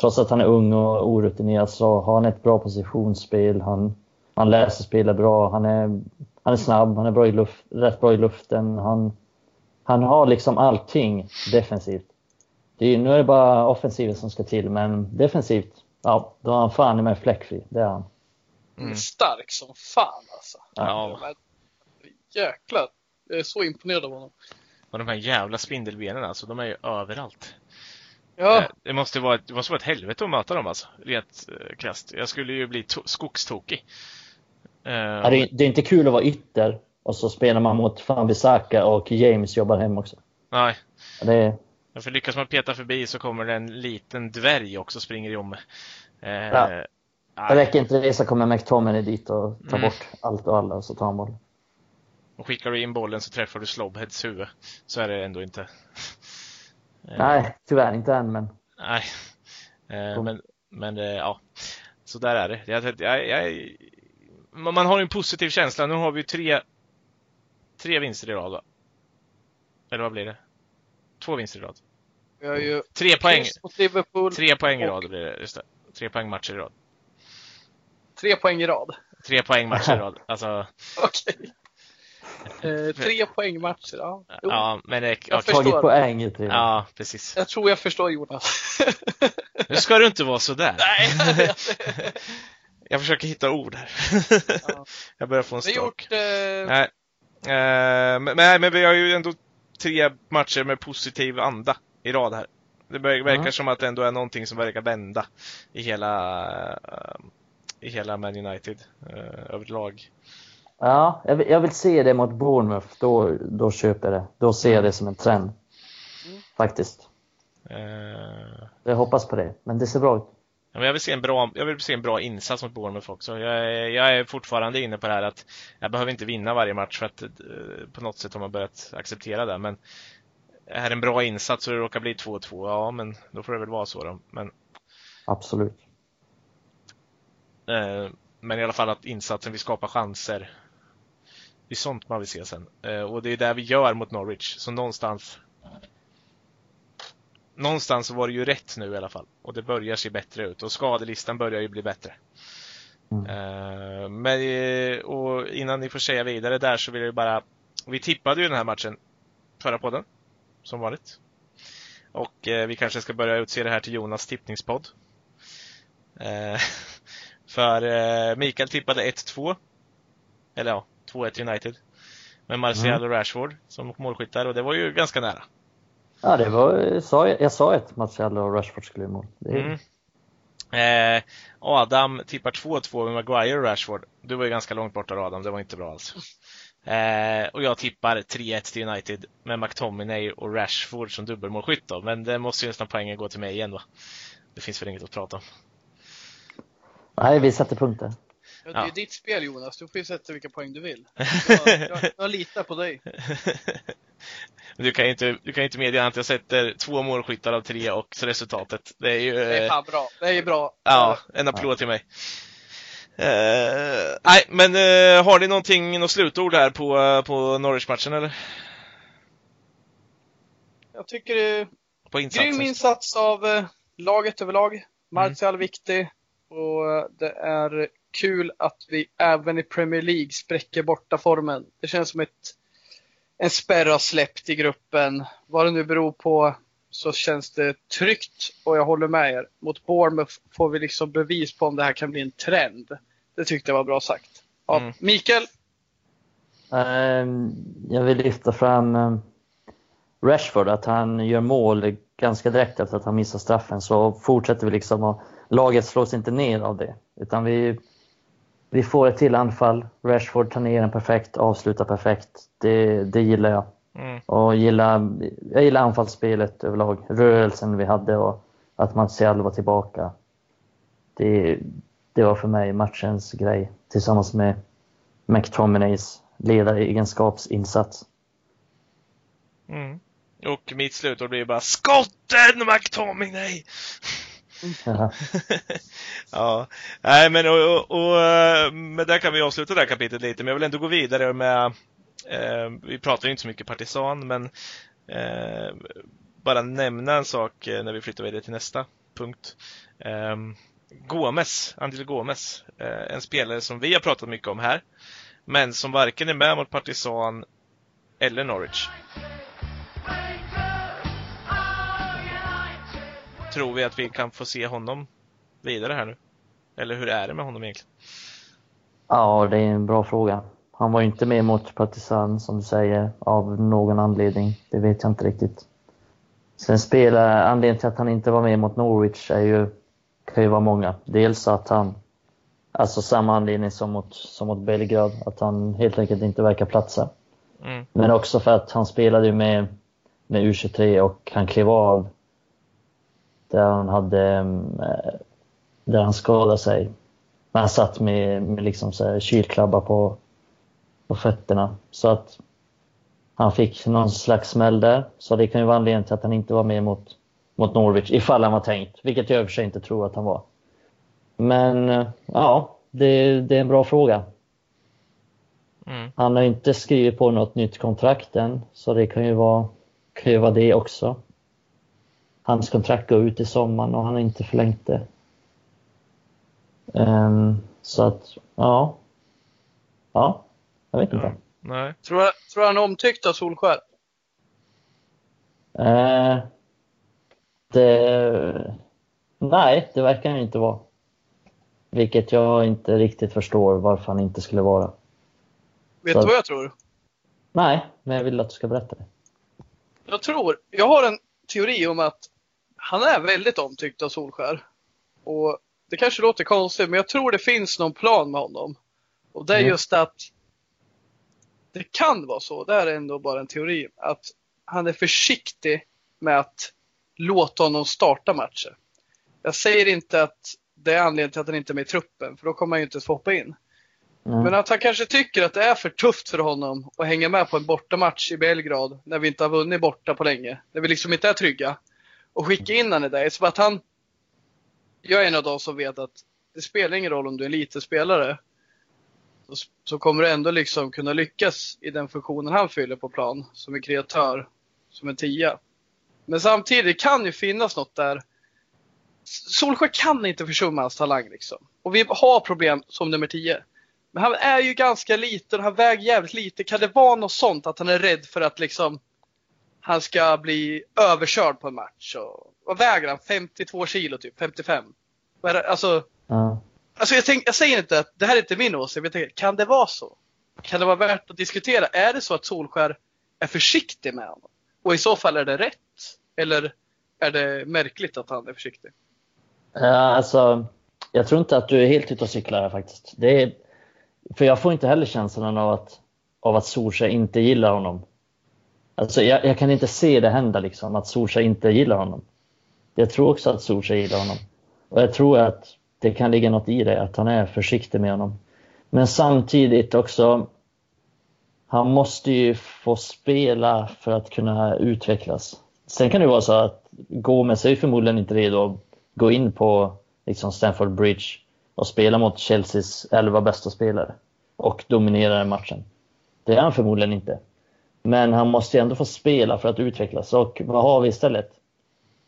trots att han är ung och orutinerad så har han ett bra positionsspel. Han, han läser spelet bra. Han är, han är snabb, han är bra i luft, rätt bra i luften. Han, han har liksom allting defensivt. Det är, nu är det bara offensiven som ska till, men defensivt, ja, då är han fan med fläckfri. Det är han. Mm. Stark som fan alltså. Ja. Jäklar. Jag är så imponerad av honom. Och de här jävla spindelbenen alltså, de är ju överallt. Ja. Eh, det måste vara ett, det måste vara ett helvete att möta dem alltså, rent eh, krasst. Jag skulle ju bli skogstokig. Uh, ja, det, är, det är inte kul att vara ytter och så spelar man mot Fambisaka och James jobbar hem också. Nej. Det är... ja, för lyckas man peta förbi så kommer det en liten dvärg också springer om. Uh, ja. Det räcker inte det så kommer McTominay dit och tar mm. bort allt och alla och så tar han bollen. Och skickar du in bollen så träffar du Slobheads huvud. Så är det ändå inte. Nej, tyvärr inte än men. Nej. Eh, men, men eh, ja, så där är det. Jag, jag, jag, man har en positiv känsla. Nu har vi tre, tre vinster i rad va? Eller vad blir det? Två vinster i rad. Vi har ju tre poäng. Tre poäng i rad blir det. Just det. Tre poäng matcher i rad. Tre poäng i rad? Tre poäng matcher i rad. Alltså... Okej. Okay. Eh, tre poängmatcher, ja. Jo. Ja, men det, jag okay. tagit poäng i Ja, precis. Jag tror jag förstår Jonas. nu ska du inte vara sådär. Nej, jag försöker hitta ord här. Ja. jag börjar få en stroke. Gjort, eh... Nej. Eh, men, men, vi har ju ändå tre matcher med positiv anda i rad här. Det verkar mm. som att det ändå är någonting som verkar vända i hela, uh, i hela Man United uh, överlag. Ja, jag vill, jag vill, se det mot Bournemouth. Då, då köper jag det. Då ser jag det som en trend. Mm. Faktiskt. Uh... Jag hoppas på det, men det ser bra ut. Ja, jag, vill se en bra, jag vill se en bra insats mot Bournemouth också. Jag är, jag är fortfarande inne på det här att jag behöver inte vinna varje match för att uh, på något sätt har man börjat acceptera det. Men är det en bra insats och det råkar bli 2-2, ja men då får det väl vara så då. Men, Absolut. Uh, men i alla fall att insatsen, vi skapar chanser. Det är sånt man vill se sen. Eh, och det är det vi gör mot Norwich. Så någonstans Någonstans så var det ju rätt nu i alla fall. Och det börjar se bättre ut. Och skadelistan börjar ju bli bättre. Mm. Uh, men, eh, och innan ni får säga vidare där så vill jag bara Vi tippade ju den här matchen Förra podden Som vanligt Och uh, vi kanske ska börja utse det här till Jonas tippningspodd uh, För Mikael tippade 1-2 Eller ja, 2-1 United. Med Martial mm. och Rashford som målskyttar och det var ju ganska nära. Ja, det var, jag sa, jag sa ett Martial och Rashford skulle i mål. Mm. Eh, Adam tippar 2-2 med Maguire och Rashford. Du var ju ganska långt borta Adam, det var inte bra alls. Eh, och jag tippar 3-1 till United med McTominay och Rashford som dubbelmålskytt då. Men det måste ju nästan poängen gå till mig igen va? Det finns väl inget att prata om. Nej, vi sätter punkter. Ja, det är ja. ditt spel Jonas, du får ju sätta vilka poäng du vill. Jag, jag, jag litar på dig. du kan ju inte, du kan inte medge att jag sätter två målskyttar av tre och resultatet. Det är ju... Det är fan bra. Det är bra. Ja, en applåd till mig. Uh, nej, men uh, har ni någonting, något slutord här på, uh, på Norwich-matchen eller? Jag tycker det är på grym insats av laget överlag. Martial mm. viktig och det är kul att vi även i Premier League spräcker borta formen. Det känns som ett, en spärr har släppt i gruppen. Vad det nu beror på så känns det tryggt och jag håller med er. Mot Bournemouth får vi liksom bevis på om det här kan bli en trend. Det tyckte jag var bra sagt. Ja, mm. Mikael? Ehm, jag vill lyfta fram ehm, Rashford, att han gör mål ganska direkt efter att han missar straffen så fortsätter vi liksom och laget slås inte ner av det. Utan vi vi får ett till anfall. Rashford tar ner den perfekt, avslutar perfekt. Det, det gillar jag. Mm. Och gillar, jag gillar anfallsspelet överlag. Rörelsen vi hade och att Martial var tillbaka. Det, det var för mig matchens grej tillsammans med McTominays ledaregenskapsinsats. Mm. Och mitt slutord blir bara skotten McTominay! ja, nej men och, och, och, eh, med det kan vi avsluta det här kapitlet lite, men jag vill ändå gå vidare med, eh, vi pratar ju inte så mycket partisan, men eh, bara nämna en sak eh, när vi flyttar vidare till nästa punkt. Eh, Gomes, Angel Gomes, eh, en spelare som vi har pratat mycket om här, men som varken är med mot Partisan eller Norwich. Tror vi att vi kan få se honom vidare här nu? Eller hur är det med honom egentligen? Ja, det är en bra fråga. Han var ju inte med mot Partizan som du säger, av någon anledning. Det vet jag inte riktigt. Sen spelar, anledningen till att han inte var med mot Norwich är ju, kan ju vara många. Dels att han, alltså samma anledning som mot, som mot Belgrad, att han helt enkelt inte verkar platsa. Mm. Men också för att han spelade med, med U23 och han klev av där han hade, eh, där han skadade sig. Men han satt med, med liksom så kylklabbar på, på fötterna. Så att han fick någon slags smäll där. Så det kan ju vara anledningen till att han inte var med mot, mot Norwich, ifall han var tänkt. Vilket jag i och för sig inte tror att han var. Men eh, ja, det, det är en bra fråga. Mm. Han har inte skrivit på något nytt kontrakt än, så det kan ju vara, kan ju vara det också. Hans kontrakt går ut i sommaren och han har inte förlängt det. Um, så att, ja. Ja, jag vet inte. Nej. Tror, jag, tror han är omtyckt av Solskär? Uh, det, nej, det verkar han inte vara. Vilket jag inte riktigt förstår varför han inte skulle vara. Vet du vad jag tror? Nej, men jag vill att du ska berätta det. Jag tror, jag har en teori om att han är väldigt omtyckt av Solskär. Och det kanske låter konstigt, men jag tror det finns någon plan med honom. Och det är mm. just att det kan vara så, det här är ändå bara en teori, att han är försiktig med att låta honom starta matcher. Jag säger inte att det är anledningen till att han inte är med i truppen, för då kommer han ju inte få hoppa in. Mm. Men att han kanske tycker att det är för tufft för honom att hänga med på en bortamatch i Belgrad när vi inte har vunnit borta på länge. När vi liksom inte är trygga. Och skicka in honom det. Så att han, jag är en av de som vet att det spelar ingen roll om du är en liten spelare. Så, så kommer du ändå liksom kunna lyckas i den funktionen han fyller på plan. Som en kreatör, som en tia. Men samtidigt kan ju finnas något där. Solskjaer kan inte försumma hans talang liksom. Och vi har problem som nummer 10. Men han är ju ganska liten, han väger jävligt lite. Kan det vara något sånt att han är rädd för att liksom han ska bli överkörd på en match? Och, vad väger han? 52 kilo typ? 55? Alltså, mm. alltså jag, tänk, jag säger inte att det här är inte min åsikt, jag tänker, kan det vara så? Kan det vara värt att diskutera? Är det så att Solskär är försiktig med honom? Och i så fall är det rätt? Eller är det märkligt att han är försiktig? Ja, alltså, jag tror inte att du är helt ute och cyklar här faktiskt. Det är, för jag får inte heller känslan av att, av att Solskjaer inte gillar honom. Alltså jag, jag, kan inte se det hända, liksom, att Solskjaer inte gillar honom. Jag tror också att Solskjaer gillar honom. Och jag tror att det kan ligga något i det, att han är försiktig med honom. Men samtidigt också, han måste ju få spela för att kunna utvecklas. Sen kan det vara så att Gomes är förmodligen inte redo att gå in på liksom Stamford Bridge och spela mot Chelseas elva bästa spelare och dominera den matchen. Det är han förmodligen inte. Men han måste ju ändå få spela för att utvecklas. Och vad har vi istället?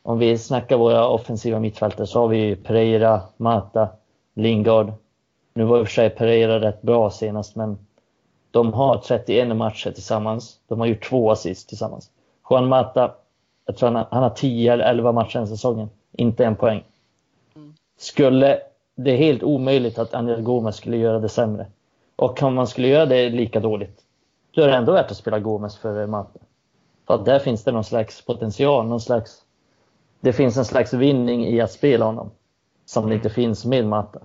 Om vi snackar våra offensiva mittfältare så har vi Pereira, Mata, Lingard. Nu var i och för sig Pereira rätt bra senast, men de har 31 matcher tillsammans. De har gjort två assist tillsammans. Juan Mata, jag tror han har, han har 10 eller 11 matcher den säsongen. Inte en poäng. Skulle det är helt omöjligt att Angel Gomez skulle göra det sämre. Och om man skulle göra det lika dåligt, då är det ändå värt att spela Gomes för Mata. För att där finns det någon slags potential, någon slags... Det finns en slags vinning i att spela honom. Som det inte finns med Mata.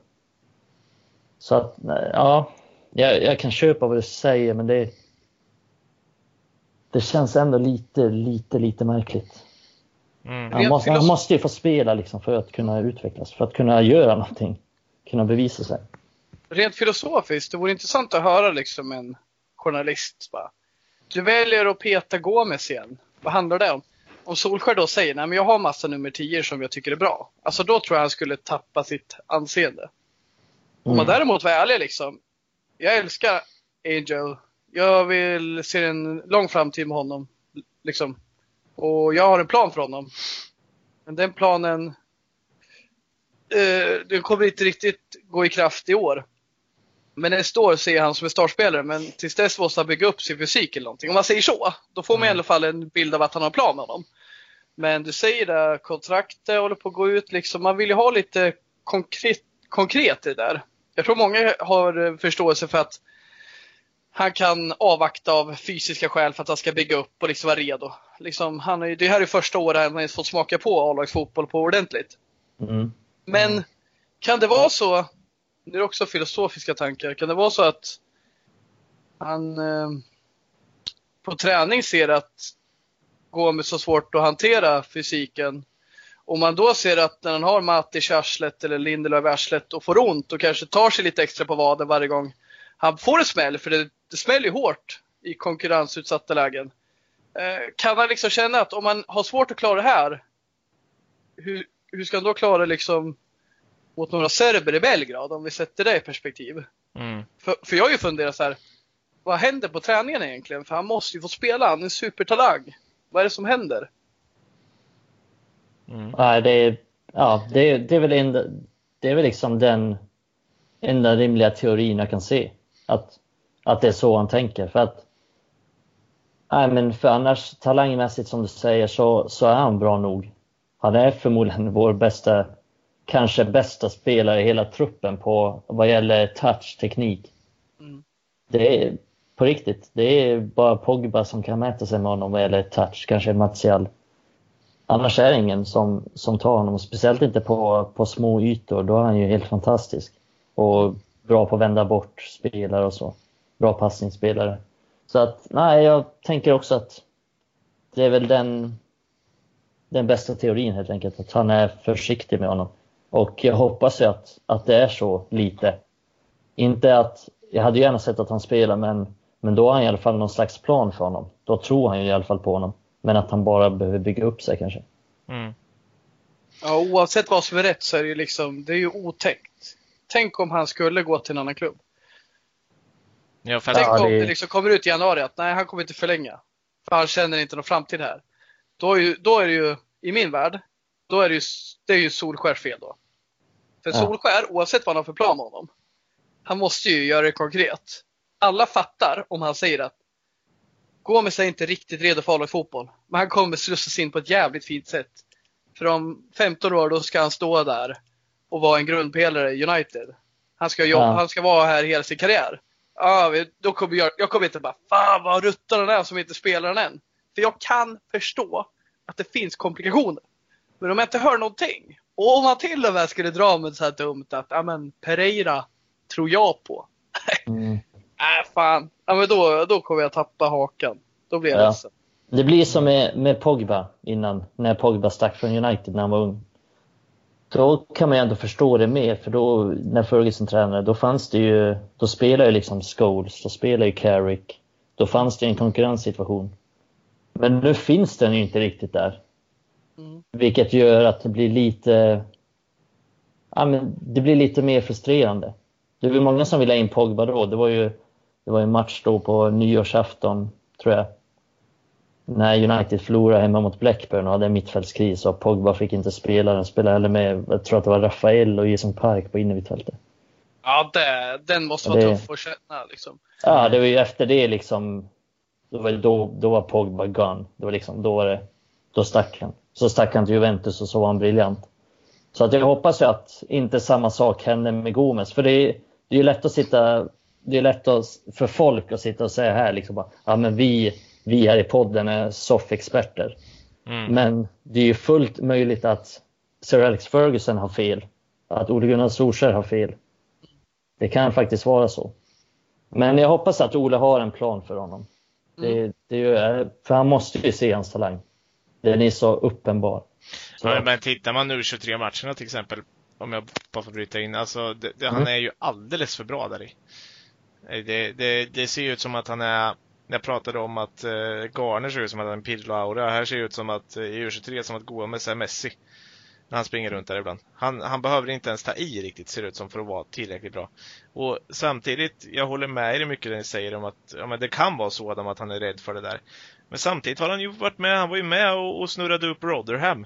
Så att, ja, jag, jag kan köpa vad du säger, men det... Det känns ändå lite, lite, lite märkligt. Mm. Han, måste, han måste ju få spela liksom för att kunna utvecklas, för att kunna göra någonting. Kunna bevisa sig. Rent filosofiskt, det vore intressant att höra liksom en journalist bara. Du väljer att peta Gomes igen. Vad handlar det om? Om Solskär då säger nej men jag har massa nummer 10 som jag tycker är bra. Alltså då tror jag han skulle tappa sitt anseende. Mm. Om man mm. däremot var ärlig liksom. Jag älskar Angel. Jag vill se en lång framtid med honom. Liksom. Och jag har en plan för honom. Men den planen eh, den kommer inte riktigt gå i kraft i år. Men nästa år ser jag han som en startspelare, men tills dess måste han bygga upp sin fysik eller någonting. Om man säger så, då får man mm. i alla fall en bild av att han har en plan med honom. Men du säger det, kontraktet håller på att gå ut liksom. Man vill ju ha lite konkret, konkret i det där. Jag tror många har förståelse för att han kan avvakta av fysiska skäl för att han ska bygga upp och liksom vara redo. Liksom, han är, det här är första året han har fått smaka på A-lagsfotboll på ordentligt. Mm. Men kan det vara så, nu är det också filosofiska tankar, kan det vara så att han eh, på träning ser att Gomes har svårt att hantera fysiken. Om man då ser att när han har Matic i arslet eller Lindelöf i arslet och får ont och kanske tar sig lite extra på vaden varje gång han får en smäll, för det, det smäller hårt i konkurrensutsatta lägen. Eh, kan han liksom känna att om man har svårt att klara det här, hur, hur ska han då klara liksom mot några serber i Belgrad om vi sätter det i perspektiv? Mm. För, för jag har ju funderat så här, vad händer på träningen egentligen? För han måste ju få spela, han är en supertalang. Vad är det som händer? Mm. Nej, det är, ja, det, är, det, är väl en, det är väl liksom den enda rimliga teorin jag kan se. Att, att det är så han tänker. För att Nej, men för annars talangmässigt som du säger så, så är han bra nog. Han är förmodligen vår bästa, kanske bästa spelare i hela truppen på vad gäller touch, teknik. Mm. Det är på riktigt, det är bara Pogba som kan mäta sig med honom vad gäller touch, kanske Martial. Annars är det ingen som, som tar honom, speciellt inte på, på små ytor. Då är han ju helt fantastisk. Och bra på att vända bort spelare och så. Bra passningsspelare. Så att, nej, jag tänker också att det är väl den, den bästa teorin helt enkelt, att han är försiktig med honom. Och jag hoppas ju att, att det är så lite. Inte att, jag hade gärna sett att han spelar, men, men då har han i alla fall någon slags plan för honom. Då tror han ju i alla fall på honom. Men att han bara behöver bygga upp sig kanske. Mm. Ja, oavsett vad som är rätt så är det ju liksom, det är ju otäckt. Tänk om han skulle gå till en annan klubb. Ja, Tänk ja, om det... det liksom kommer ut i januari att nej, han kommer inte förlänga. För han känner inte någon framtid här. Då är, ju, då är det ju, i min värld, då är det ju, det är ju Solskär fel då. För ja. Solskär, oavsett vad han har för plan med honom, han måste ju göra det konkret. Alla fattar om han säger att Gomes är inte riktigt redo för a fotboll, men han kommer slussas in på ett jävligt fint sätt. För om 15 år då ska han stå där och vara en grundpelare i United. Han ska, jobba, ja. han ska vara här hela sin karriär. Ja, då kommer jag, jag kommer inte bara, fan vad ruttan den är som inte spelar den än. För jag kan förstå att det finns komplikationer. Men om jag inte hör någonting. Och om han till och med skulle dra med så här dumt att, ja men Pereira tror jag på. Mm. äh, fan. Ja men då, då kommer jag tappa hakan. Då blir jag ja. ledsen. Det blir som med, med Pogba innan, när Pogba stack från United när han var ung. Då kan man ju ändå förstå det mer, för då när Ferguson tränade, då fanns det ju, då spelade ju liksom Scholes, då spelade ju Carrick. Då fanns det en konkurrenssituation. Men nu finns den ju inte riktigt där. Mm. Vilket gör att det blir lite, ja men det blir lite mer frustrerande. Det var många som ville ha in Pogba då, det var ju, det var en match då på nyårsafton, tror jag när United förlorade hemma mot Blackburn och hade en mittfältskris och Pogba fick inte spela. Den spelade heller med, jag tror att det var Rafael och Jason Park på innermittfältet. Ja, det, den måste vara det, tuff att känna liksom. Ja, det var ju efter det liksom. Då var, då, då var Pogba gone. Det var liksom, då var det, då stack han. Så stack han till Juventus och så var han briljant. Så att jag hoppas ju att inte samma sak händer med Gomes. För det är, det är ju lätt att sitta, det är lätt att, för folk att sitta och säga här liksom bara, ja men vi vi här i podden är soffexperter. Mm. Men det är ju fullt möjligt att Sir Alex Ferguson har fel. Att Ole Gunnar Solskjaer har fel. Det kan faktiskt vara så. Men jag hoppas att Ole har en plan för honom. Mm. Det, det, för han måste ju se hans talang. Den är så uppenbar. Så. Ja, men tittar man nu 23 matcherna till exempel, om jag bara får bryta in, alltså det, det, mm. han är ju alldeles för bra där i. Det, det, ser ut som att han är jag pratade om att eh, Garner ser ut som att han en pirlo-aura. Här ser det ut som att eh, i U23 som att Gomes är Messi. När han springer runt där ibland. Han, han behöver inte ens ta i riktigt ser det ut som för att vara tillräckligt bra. Och samtidigt, jag håller med er mycket det ni säger om att ja, men det kan vara så att han är rädd för det där. Men samtidigt har han ju varit med, han var ju med och, och snurrade upp Rotherham.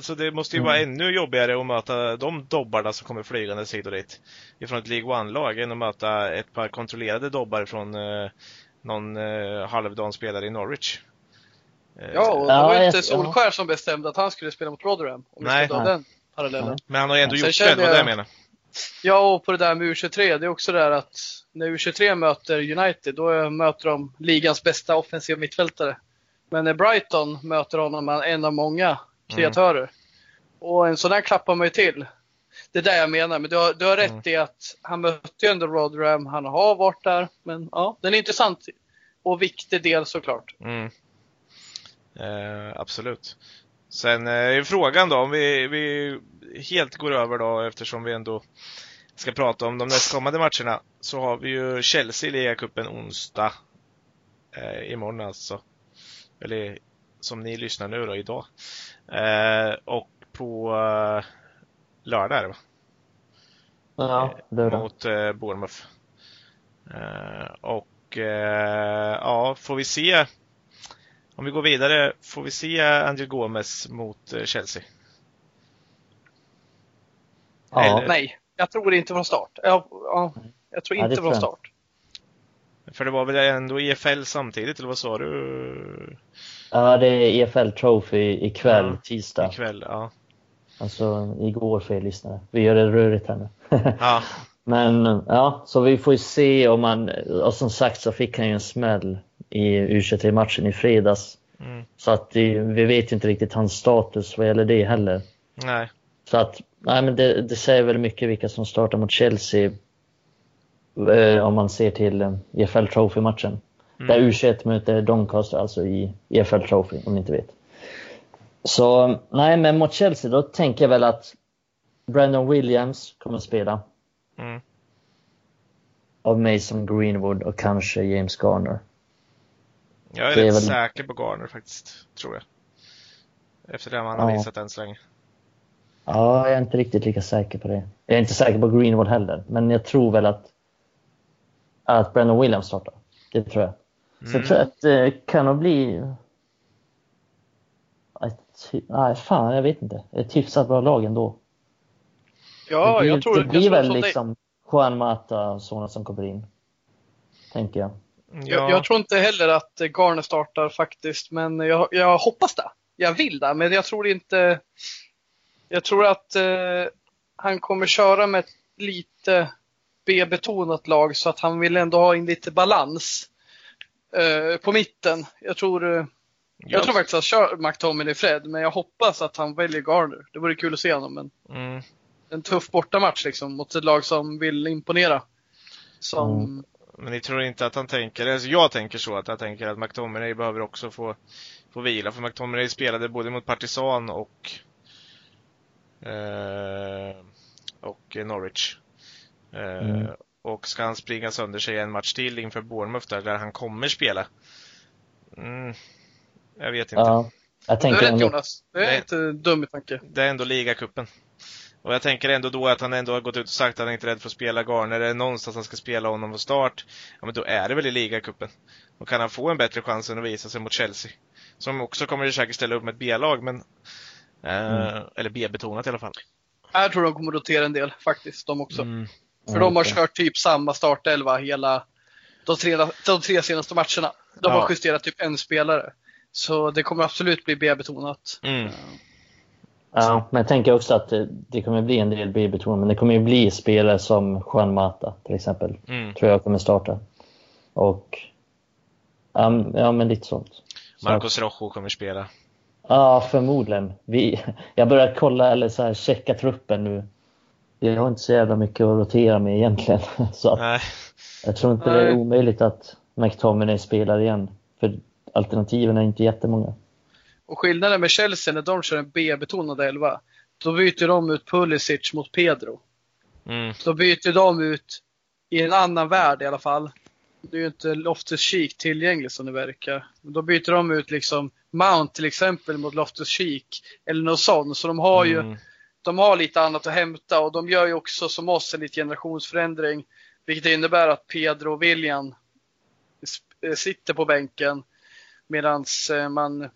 Så det måste ju mm. vara ännu jobbigare att möta de dobbarna som kommer flygande hit och dit. Ifrån ett League One-lag än att möta ett par kontrollerade dobbar från eh, någon eh, halvdan spelare i Norwich. Eh, ja, och det var ju inte Solskär som bestämde att han skulle spela mot Rotherham. Om Nej. vi den parallellen. Men han har ju ändå gjort det, var det jag menar. Ja, och på det där med U23, det är också det här att när U23 möter United, då möter de ligans bästa offensiva mittfältare. Men när Brighton möter honom, är en av många kreatörer. Mm. Och en sån här klappar man ju till. Det är det jag menar, men du har, du har rätt mm. i att han mötte ju ändå Rotherham, han har varit där. Men ja, den är intressant och viktig del såklart. Mm. Eh, absolut. Sen eh, är frågan då, om vi, vi helt går över då eftersom vi ändå ska prata om de nästkommande matcherna. Så har vi ju Chelsea i ligacupen onsdag. Eh, imorgon alltså. Eller som ni lyssnar nu då, idag. Eh, och på eh, lördag är det va? Ja, lördag. Mot eh, Bournemouth. Eh, och eh, ja, får vi se om vi går vidare, får vi se Angel Gomes mot eh, Chelsea? Ja. Eller? Nej, jag tror inte från start. Ja, ja jag tror inte ja, från start. För det var väl ändå EFL samtidigt, eller vad sa du? Ja, det är EFL Trophy ikväll, ja, tisdag. Ikväll, ja. Alltså igår för er lyssnare. Vi gör det rörigt här nu. ja. Men ja, så vi får ju se om man, och som sagt så fick han ju en smäll i U23-matchen i fredags. Mm. Så att det, vi vet inte riktigt hans status vad gäller det heller. Nej. Så att, nej men det, det säger väl mycket vilka som startar mot Chelsea eh, om man ser till eh, EFL Trophy-matchen. Mm. Där U21 möter Doncaster alltså i EFL Trophy, om ni inte vet. Så nej, men mot Chelsea då tänker jag väl att Brandon Williams kommer att spela. Mm. Av Mason Greenwood och kanske James Garner. Jag är rätt är väl... säker på Garner faktiskt, tror jag. Efter det man har ja. visat än så länge. Ja, jag är inte riktigt lika säker på det. Jag är inte säker på Greenwood heller, men jag tror väl att, att Brandon Williams startar. Det tror jag. Så mm. jag tror att det kan nog bli... Ett, nej, fan, jag vet inte. Ett hyfsat bra lag ändå. Ja, blir, jag tror det. blir väl liksom det. Juan Mata och sådana som kommer in. Tänker jag. Ja. Jag, jag, tror inte heller att Garner startar faktiskt, men jag, jag hoppas det. Jag vill det, men jag tror inte... Jag tror att eh, han kommer köra med ett lite B-betonat lag så att han vill ändå ha in lite balans eh, på mitten. Jag tror, eh, jag tror faktiskt att kör McTominay Fred, men jag hoppas att han väljer Garner. Det vore kul att se honom, men mm. en tuff bortamatch liksom mot ett lag som vill imponera. Som, mm. Men ni tror inte att han tänker, alltså jag tänker så att jag tänker att McTominay behöver också få, få vila. För McTominay spelade både mot Partisan och eh, och Norwich. Eh, mm. Och ska han springa sönder sig en match till inför Bournemouth där, där han kommer spela? Mm, jag vet inte. Ja, jag tänker du är rätt Jonas. Det är inte dum i tanke. Det är ändå ligacupen. Och jag tänker ändå då att han ändå har gått ut och sagt att han inte är rädd för att spela Garner. Är det någonstans han ska spela honom på start, ja men då är det väl i ligacupen. Och kan han få en bättre chans än att visa sig mot Chelsea, som också kommer att säkert ställa upp med ett B-lag, men eh, mm. eller B-betonat i alla fall. Jag tror de kommer rotera en del faktiskt, de också. Mm. För de har kört typ samma startelva hela de tre, de tre senaste matcherna. De ja. har justerat typ en spelare. Så det kommer absolut bli B-betonat. Mm. Ja, men jag tänker också att det, det kommer bli en del B-betonat, men det kommer ju bli spelare som Juan Mata till exempel. Mm. Tror jag kommer starta. Och ja, men lite sånt. Marcos Rojo kommer spela. Ja, förmodligen. Vi, jag börjar kolla eller så här, checka truppen nu. Jag har inte så jävla mycket att rotera med egentligen. Så Nej. Jag tror inte Nej. det är omöjligt att McTominay spelar igen. För alternativen är inte jättemånga. Och skillnaden med Chelsea när de kör en B-betonad elva, då byter de ut Pulisic mot Pedro. Mm. Då byter de ut, i en annan värld i alla fall, det är ju inte Loftus Cheek tillgänglig som det verkar. Då byter de ut liksom Mount till exempel mot Loftus Cheek eller något sånt. Så de har ju mm. de har lite annat att hämta och de gör ju också som oss en lite generationsförändring. Vilket innebär att Pedro och William sitter på bänken medan eh, man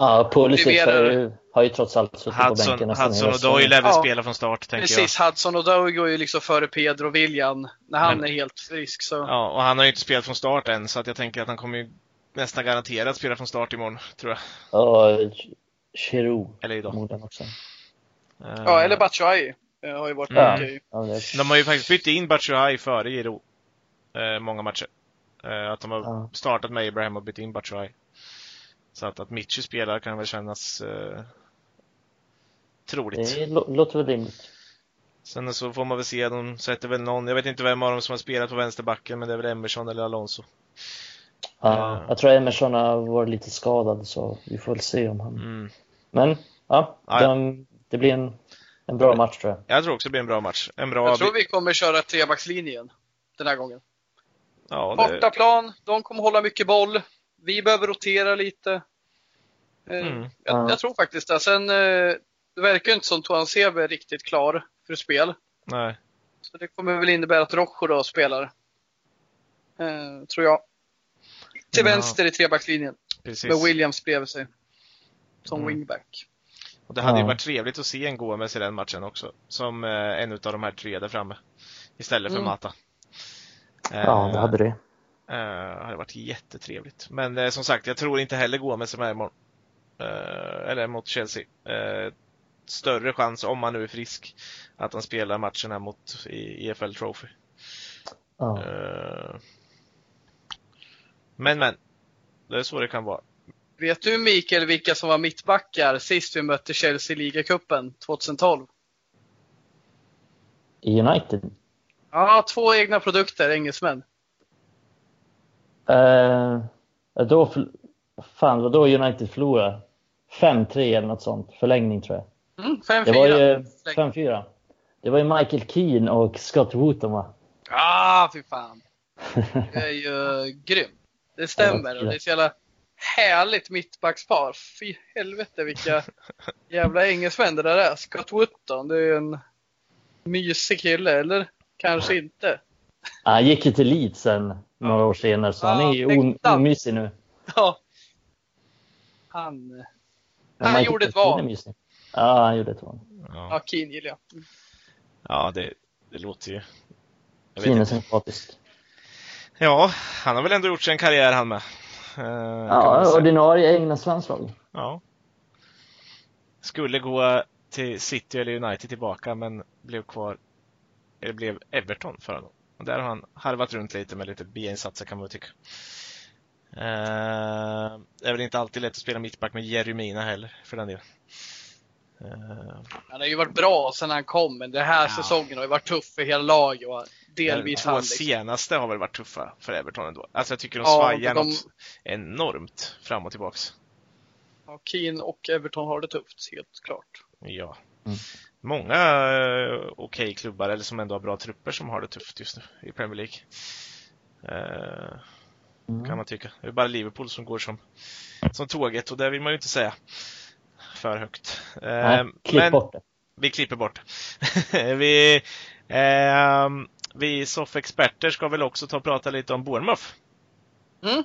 Ja, Pulisic har ju, har ju trots allt suttit Hudson, på bänken nästan Hudson och Doyle lär väl ja. spela från start, tänker Precis, jag. Hudson och Doyle går ju liksom före Pedro och William när han Men, är helt frisk. Så. Ja, och han har ju inte spelat från start än, så att jag tänker att han kommer ju nästan garanterat spela från start imorgon, tror jag. Ja, Giroud. Eller idag. Också. Ja, eller Batshuayi. Har ju varit mm. Okay. De har ju faktiskt bytt in Batshuayi före Giroud. Eh, många matcher. Eh, att de har ja. startat med Abraham och bytt in Batshuayi. Så att, att Mitchell spelar kan väl kännas eh, troligt. Det låter väl rimligt. Sen så får man väl se, de sätter väl någon, jag vet inte vem av dem som har spelat på vänsterbacken, men det är väl Emerson eller Alonso. Ja, uh, jag tror Emerson har varit lite skadad så vi får väl se om han... Mm. Men ja, ja, de, det blir en, en bra match tror jag. Jag tror också det blir en bra match. En bra... Jag tror vi kommer köra trebackslinjen den här gången. Ja, det... Bortaplan, de kommer hålla mycket boll. Vi behöver rotera lite. Eh, mm. Jag, jag, tror faktiskt det. Sen, eh, det verkar inte som Toan Sebe är riktigt klar för spel. Nej. Så det kommer väl innebära att Rojo då spelar. Eh, tror jag. Till ja. vänster i trebackslinjen. Precis. Med Williams bredvid sig. Som mm. wingback. Och det hade ja. ju varit trevligt att se en Gomes i den matchen också. Som eh, en av de här tre där framme. Istället för mm. Mata. Ja, det hade det. Uh, hade varit jättetrevligt. Men uh, som sagt, jag tror inte heller Gomes är med imorgon. Uh, eller mot Chelsea. Uh, större chans, om han nu är frisk, att han spelar matchen här mot i EFL Trophy. Uh, men, men. Det är så det kan vara. Vet du Mikael vilka som var mittbackar sist vi mötte Chelsea i ligacupen 2012? United? Ja, två egna produkter, engelsmän. Uh, då, fan, vad då United förlorade? 5-3 eller något sånt. Förlängning tror jag. Mm, 5-4. Det var ju 5-4. Det var ju Michael Keane och Scott Wooten va? Ah, fy fan. Det är ju grymt. Det stämmer. Och det är så jävla härligt mittbackspar. Fy helvete vilka jävla engelsmän det där är. Scott Wooten, det är en mysig kille, eller? Kanske inte. Han gick ju till Leeds sen några år senare, så ja, han är ju omysig nu. Ja. Han, han, han gjorde ett val. Ja, han gjorde ett val. Ja, ja Keen gillar jag. Ja, det, det låter ju... Keen är sympatisk. Ja, han har väl ändå gjort sig en karriär han med. Uh, ja, ordinarie Englands landslag. Ja. Skulle gå till City eller United tillbaka, men blev kvar, eller blev Everton för honom. Och där har han harvat runt lite med lite B-insatser kan man väl tycka. Uh, det är väl inte alltid lätt att spela mittback med Jerry Mina heller, för den delen. Uh, han har ju varit bra sedan han kom, men den här ja. säsongen har ju varit tuff för hela laget och delvis han. De liksom. senaste har väl varit tuffa för Everton ändå. Alltså jag tycker de ja, svajar de... något enormt fram och tillbaks. Ja, Keane och Everton har det tufft, helt klart. Ja. Mm många uh, okej okay klubbar, eller som ändå har bra trupper, som har det tufft just nu i Premier League. Uh, mm. Kan man tycka. Det är bara Liverpool som går som, som tåget och det vill man ju inte säga för högt. Uh, Nej, klipp men bort det. Vi klipper bort vi, uh, vi soffexperter ska väl också ta och prata lite om Bournemouth. Mm.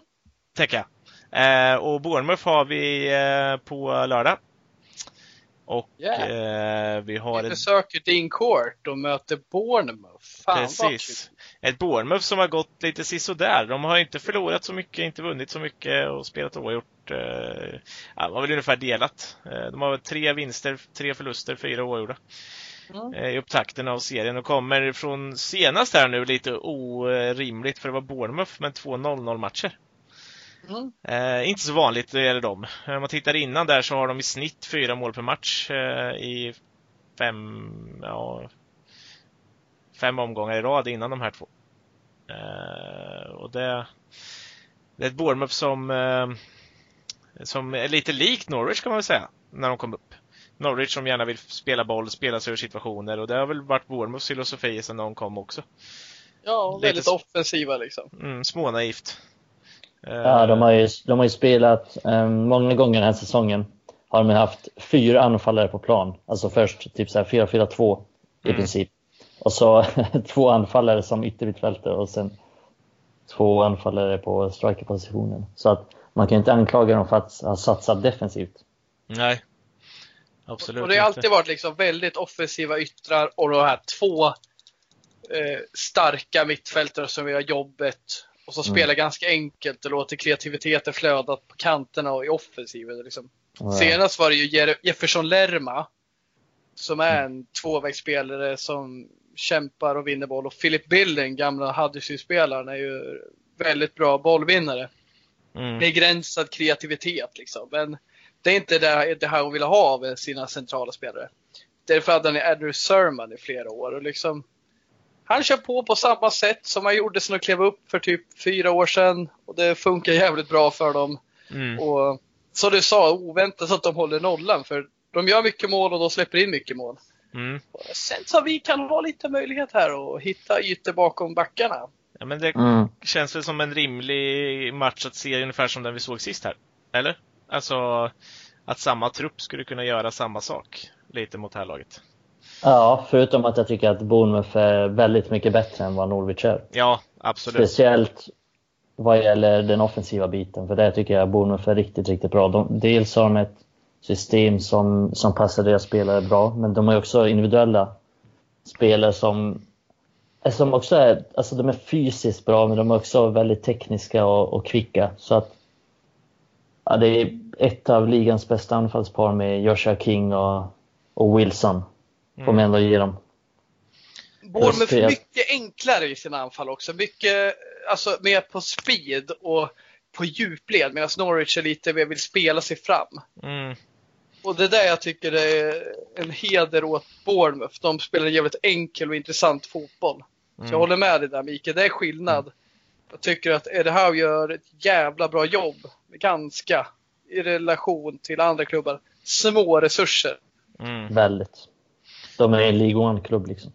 Tänker jag. Uh, och Bournemouth har vi på lördag och yeah. eh, vi har... Vi besöker din court och möter Bournemouth. Fan Precis. Ett Bournemouth som har gått lite sisådär. De har inte förlorat så mycket, inte vunnit så mycket och spelat oavgjort. Eh, ja, de har väl ungefär delat. Eh, de har tre vinster, tre förluster, fyra oavgjorda. Mm. Eh, I upptakten av serien och kommer från senast här nu lite orimligt för det var Bournemouth med två 0-0 matcher. Mm. Eh, inte så vanligt när det gäller dem. Om man tittar innan där så har de i snitt fyra mål per match eh, i fem, ja, fem omgångar i rad innan de här två. Eh, och det, det är ett Bournemouth som, eh, som är lite likt Norwich kan man väl säga, när de kom upp. Norwich som gärna vill spela boll, spela sig ur situationer och det har väl varit Bournemouths filosofi sedan de kom också. Ja, väldigt lite, offensiva liksom. Mm, smånaivt. Ja, de har ju, de har ju spelat um, många gånger den här säsongen. Har de haft fyra anfallare på plan. Alltså först typ 4-4-2 i mm. princip. Och så två anfallare som yttermittfältare och sen två anfallare på strikerpositionen. Så att man kan inte anklaga dem för att ha satsat defensivt. Nej, absolut Och det har alltid varit liksom väldigt offensiva yttrar och de här två eh, starka mittfältare som gör jobbet och som mm. spelar ganska enkelt och låter kreativiteten flöda på kanterna och i offensiven. Liksom. Mm. Senast var det ju Jefferson Lerma som är mm. en tvåvägsspelare som kämpar och vinner boll. Och Philip Billing, gamla Huddersfield-spelaren, är ju väldigt bra bollvinnare. Mm. Begränsad kreativitet liksom. Men det är inte det, det här hon vill ha av sina centrala spelare. Därför hade han Andrew Sermon i flera år. Och liksom, han kör på på samma sätt som han gjorde sen han klev upp för typ fyra år sedan. Och det funkar jävligt bra för dem. Mm. Och som du sa, oväntat att de håller nollan. För de gör mycket mål och de släpper in mycket mål. Mm. Sen så vi kan ha lite möjlighet här och hitta ytor bakom backarna. Ja, men det mm. känns väl som en rimlig match att se ungefär som den vi såg sist här. Eller? Alltså att samma trupp skulle kunna göra samma sak lite mot det här laget. Ja, förutom att jag tycker att Bournemouth är väldigt mycket bättre än vad Norwich är. Ja, absolut. Speciellt vad gäller den offensiva biten, för där tycker jag Bournemouth är riktigt, riktigt bra. De, dels har de ett system som, som passar deras spelare bra. Men de har också individuella spelare som, som också är, alltså de är fysiskt bra men de är också väldigt tekniska och, och kvicka. Så att ja, det är ett av ligans bästa anfallspar med Joshua King och, och Wilson. Får man ändå ge dem. Bournemouth mycket enklare i sina anfall också. Mycket, alltså mer på speed och på djupled medan Norwich är lite mer vill spela sig fram. Mm. Och det är där jag tycker det är en heder åt Bournemouth. De spelar jävligt enkel och intressant fotboll. Mm. Så jag mm. håller med dig där Mikael, det är skillnad. Jag tycker att Eddie Howe gör ett jävla bra jobb. Ganska. I relation till andra klubbar. Små resurser. Mm. Väldigt. De är en League One-klubb liksom.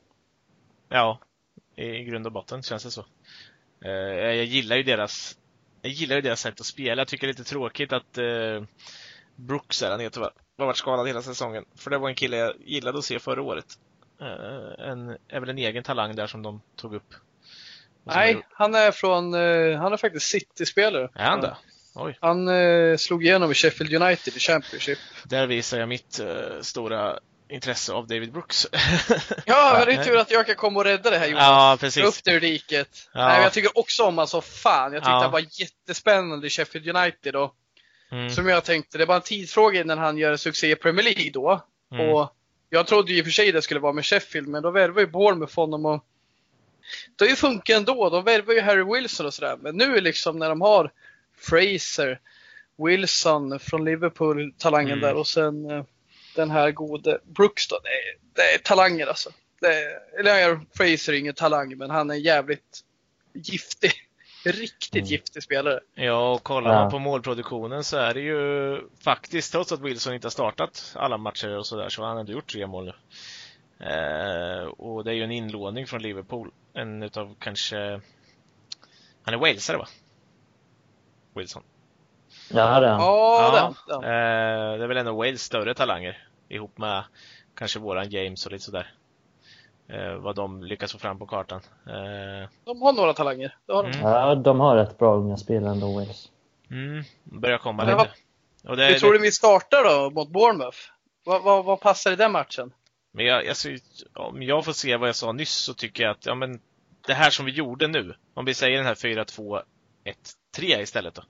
Ja, i grund och botten känns det så. Eh, jag gillar ju deras jag gillar ju deras sätt att spela. Jag tycker det är lite tråkigt att eh, Brooks är han heter va? har varit skadad hela säsongen. För det var en kille jag gillade att se förra året. Uh, en, är väl en egen talang där som de tog upp. Nej, han är från, han är faktiskt City-spelare. Är han det? Oj. Han uh, slog igenom i Sheffield United i Championship. Där visar jag mitt stora intresse av David Brooks. ja, det är tur att jag kan komma och rädda det här Jonas. Ja, precis. Upp det ur diket. Ja. Nej, jag tycker också om alltså fan. Jag tyckte ja. han var jättespännande i Sheffield United och Mm. Som jag tänkte, det är bara en tidsfråga innan han gör succé i Premier League då. Mm. Och jag trodde ju i och för sig det skulle vara med Sheffield, men då värvade ju Bournemouth honom och det har ju funkat ändå. De värvar ju Harry Wilson och sådär. Men nu liksom när de har Fraser, Wilson från Liverpool, talangen mm. där och sen eh, den här gode Brooks då. Det är, det är talanger alltså. Det är, eller Fraser är ingen talang, men han är jävligt giftig. Riktigt mm. giftig spelare. Ja, och kollar man på målproduktionen så är det ju faktiskt, trots att Wilson inte har startat alla matcher och sådär, så har han ändå gjort tre mål. Eh, och det är ju en inlåning från Liverpool. En utav kanske... Han är walesare va? Wilson. Ja, det är han. Ja, ja. Eh, det är väl ändå Wales större talanger ihop med kanske våran James och lite sådär eh, vad de lyckas få fram på kartan. Eh, de har några talanger. Det har de. Mm. Ja, de har rätt bra unga spelare ändå, Wales. Mm, börjar komma lite. Och det, Hur tror du vi startar då mot Bournemouth? Vad, vad, vad passar i den matchen? Men jag, alltså, om jag får se vad jag sa nyss så tycker jag att ja, men det här som vi gjorde nu, om vi säger den här 4-2-1-3 istället då,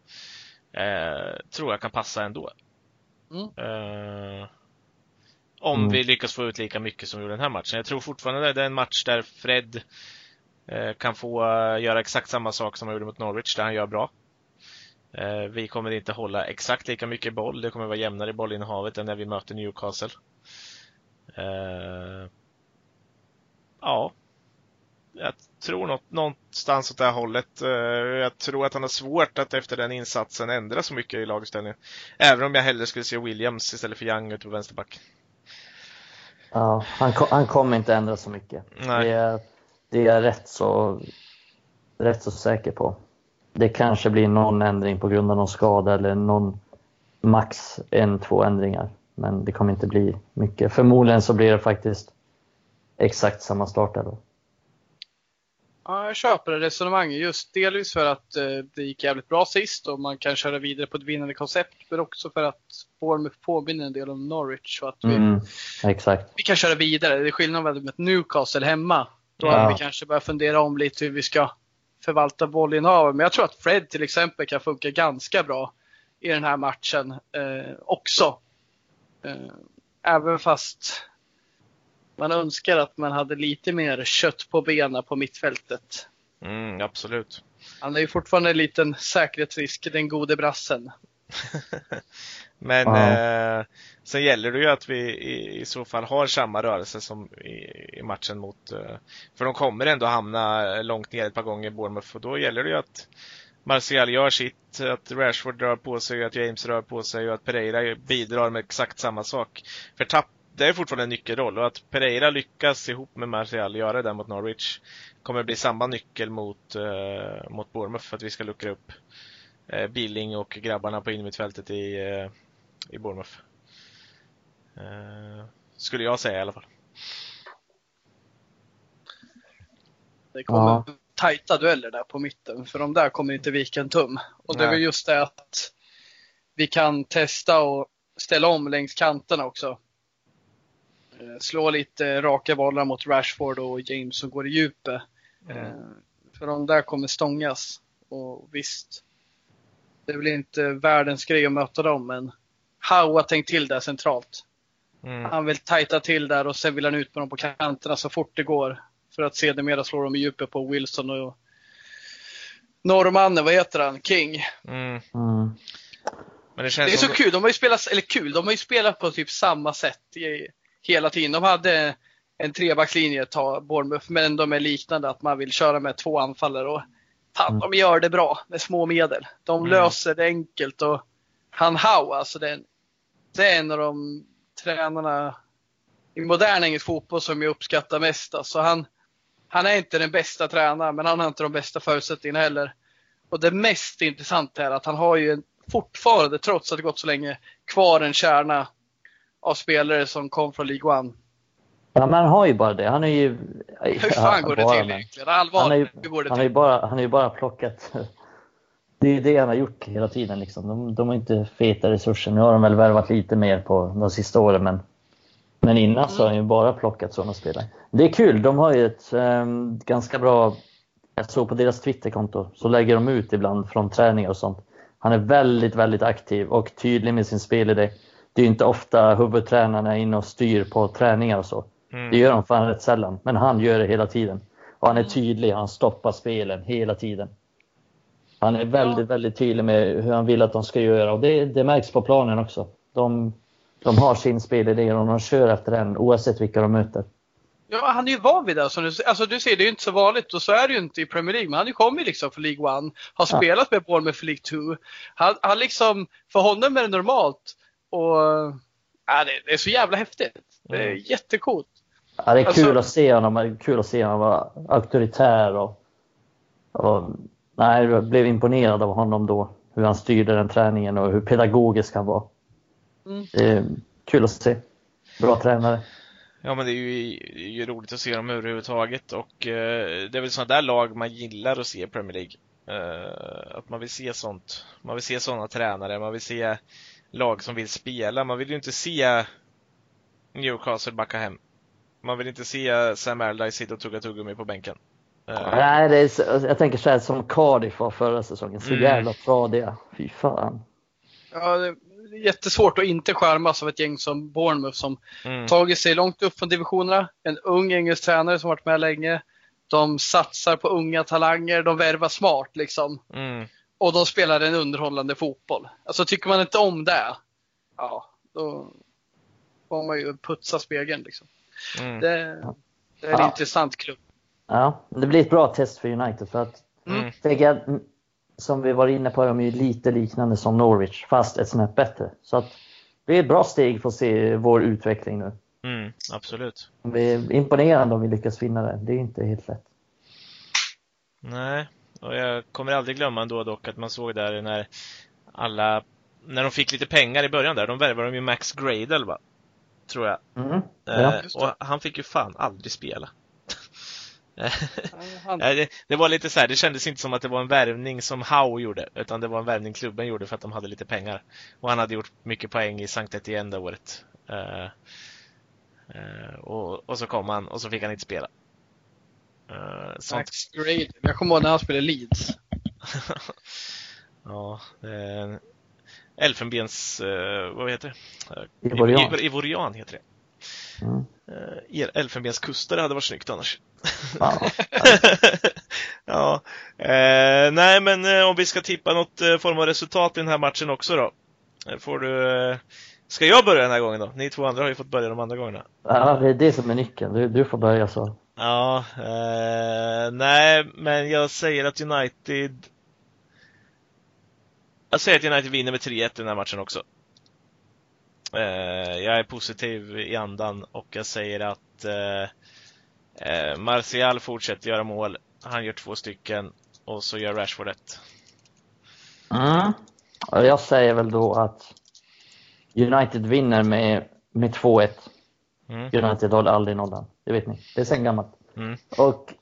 eh, tror jag kan passa ändå. Mm. Eh, om mm. vi lyckas få ut lika mycket som vi gjorde den här matchen. Jag tror fortfarande det är en match där Fred eh, kan få uh, göra exakt samma sak som han gjorde mot Norwich, där han gör bra. Eh, vi kommer inte hålla exakt lika mycket boll. Det kommer vara jämnare i bollinnehavet än när vi möter Newcastle. Eh, ja, jag tror något, någonstans åt det här hållet. Eh, jag tror att han har svårt att efter den insatsen ändra så mycket i laguppställningen. Även om jag hellre skulle se Williams istället för Young ute på vänsterback. Ja, han, han kommer inte ändra så mycket. Nej. Det, är, det är jag rätt så, rätt så säker på. Det kanske blir någon ändring på grund av någon skada eller någon max en, två ändringar. Men det kommer inte bli mycket. Förmodligen så blir det faktiskt exakt samma startelva. Ja, jag köper resonemanget. Just delvis för att eh, det gick jävligt bra sist och man kan köra vidare på ett vinnande koncept. Men också för att Bournemouth påminner en del om Norwich. Och att vi, mm, exakt. vi kan köra vidare. Det är skillnad med Newcastle hemma. Då ja. hade vi kanske börjat fundera om lite hur vi ska förvalta bollinnehavet. Men jag tror att Fred till exempel kan funka ganska bra i den här matchen eh, också. Eh, även fast man önskar att man hade lite mer kött på benen på mittfältet. Mm, absolut. Han är ju fortfarande en liten säkerhetsrisk, den gode brassen. Men eh, sen gäller det ju att vi i, i, så fall har samma rörelse som i, i matchen mot... Eh, för de kommer ändå hamna långt ner ett par gånger, Bournemouth, och då gäller det ju att Martial gör sitt, att Rashford rör på sig, att James rör på sig och att Pereira bidrar med exakt samma sak. För tapp, det är fortfarande en nyckelroll och att Pereira lyckas ihop med Martial göra det mot Norwich kommer bli samma nyckel mot, uh, mot Bournemouth för att vi ska luckra upp uh, Billing och grabbarna på innermittfältet i, uh, i Bournemouth. Uh, skulle jag säga i alla fall. Det kommer ja. tajta dueller där på mitten för de där kommer inte vika en tum. Och det är väl just det att vi kan testa och ställa om längs kanterna också. Eh, slå lite raka bollar mot Rashford och James som går i djupet. Mm. För de där kommer stångas. Och visst, det är väl inte världens grej att möta dem, men Howe har tänkt till där centralt. Mm. Han vill tajta till där och sen vill han ut med dem på kanterna så fort det går. För att sedermera slå dem i djupet på Wilson och norrmannen, vad heter han? King. Mm. Mm. Men det, känns det är så kul, de har ju spelat, eller kul, de har ju spelat på typ samma sätt i, hela tiden. De hade en trebackslinje, ta Bournemouth, men de är liknande att man vill köra med två anfallare och fan, mm. de gör det bra med små medel. De mm. löser det enkelt och han Howe, alltså det det är en av de tränarna i modern engelsk fotboll som jag uppskattar mest. Alltså han, han är inte den bästa tränaren, men han har inte de bästa förutsättningarna heller. Och det mest intressanta är att han har ju en, fortfarande, trots att det gått så länge, kvar en kärna av spelare som kom från League One. Ja, men han har ju bara det. Han är ju... Hur fan går det till egentligen? Allvarligt, han, är ju, hur går det han, till? Är bara, han har ju bara plockat... Det är ju det han har gjort hela tiden. Liksom. De, de har inte feta resurser. Nu har de väl värvat lite mer på de sista åren, men, men innan mm. så har han ju bara plockat sådana spelare. Det är kul. De har ju ett um, ganska bra... Jag såg på deras Twitterkonto, så lägger de ut ibland från träningar och sånt. Han är väldigt, väldigt aktiv och tydlig med sin spelidé det är inte ofta huvudtränarna är inne och styr på träningar och så. Mm. Det gör de fan rätt sällan, men han gör det hela tiden. Och han är mm. tydlig, han stoppar spelen hela tiden. Han är väldigt, väldigt tydlig med hur han vill att de ska göra och det, det märks på planen också. De, de har sin spelidé och de kör efter den oavsett vilka de möter. Ja, han är ju van vid det. Som du, alltså du ser, det är ju inte så vanligt och så är det ju inte i Premier League. Men han har ju kommit liksom för League One, har ja. spelat med Bournemouth för League 2. Han, han liksom, för honom är det normalt och ja, det, det, är så jävla häftigt. Det är mm. jättecoolt. Ja, det är kul, alltså, att se honom, kul att se honom vara auktoritär. Och, och, nej, jag blev imponerad av honom då. Hur han styrde den träningen och hur pedagogisk han var. Mm. Det är kul att se. Bra tränare. Ja men det är ju, det är ju roligt att se dem överhuvudtaget och eh, det är väl sådana där lag man gillar att se i Premier League. Eh, att man vill se sånt. Man vill se sådana tränare, man vill se lag som vill spela. Man vill ju inte se Newcastle backa hem. Man vill inte se Sam Allardyce sitta och tugga tuggummi på bänken. Uh. Nej, det är, så, jag tänker så här som Cardiff var förra säsongen. Så mm. jävla tradiga. Fy fan. Ja, det är jättesvårt att inte skärmas av ett gäng som Bournemouth som mm. tagit sig långt upp från divisionerna. En ung engelsk tränare som varit med länge. De satsar på unga talanger, de värvar smart liksom. Mm och de spelar en underhållande fotboll. Alltså tycker man inte om det, ja, då får man ju putsa spegeln liksom. Mm. Det, det, är en ja. intressant klubb. Ja, det blir ett bra test för United för att mm. tänker mm, som vi var inne på, de är ju lite liknande som Norwich, fast ett snäpp bättre. Så att det är ett bra steg för att se vår utveckling nu. Mm, absolut. Det är imponerande om vi lyckas vinna det. Det är inte helt lätt. Nej, och jag kommer aldrig glömma ändå dock att man såg där när alla, när de fick lite pengar i början där, de värvade de ju Max Gradel va? Tror jag. Mm, ja, eh, och han fick ju fan aldrig spela. det, det, var lite så här, det kändes inte som att det var en värvning som Howe gjorde, utan det var en värvning klubben gjorde för att de hade lite pengar. Och han hade gjort mycket poäng i Sankt Etienne det året. Uh, uh, och, och, så kom han och så fick han inte spela. Uh, sånt... Max Grade. Jag kommer ihåg när han spelade Leeds. ja, Elfenbens, vad heter det? Ivorian. Ivorian heter det. Mm. Uh, Elfenbenskuster hade varit snyggt annars. ja. Uh, nej, men uh, om vi ska tippa något form av resultat i den här matchen också då. Får du... Ska jag börja den här gången då? Ni två andra har ju fått börja de andra gångerna. Ja, det är det som är nyckeln. Du, du får börja så. Ja, nej, men jag säger att United... Jag säger att United vinner med 3-1 i den här matchen också. Eh, jag är positiv i andan och jag säger att eh, eh, Martial fortsätter göra mål. Han gör två stycken och så gör Rashford ett. Mm. Jag säger väl då att United vinner med, med 2-1. Mm. United håller aldrig nollan. Det vet ni. Det är sen gammalt. Mm. Och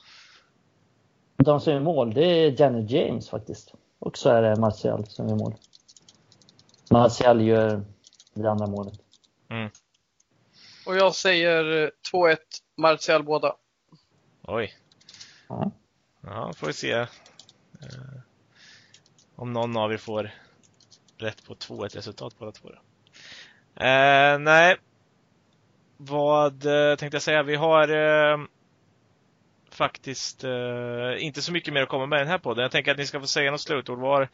de som gör mål, det är Janet James faktiskt. Och så är det Martial som gör mål. Martial gör det andra målet. Mm. Och jag säger 2-1 Martial båda. Oj. Ja. Ja, får vi se. Eh, om någon av er får rätt på 2-1 resultat båda två. Eh, nej. Vad eh, tänkte jag säga? Vi har eh, faktiskt eh, inte så mycket mer att komma med i den här podden. Jag tänker att ni ska få säga något slutord var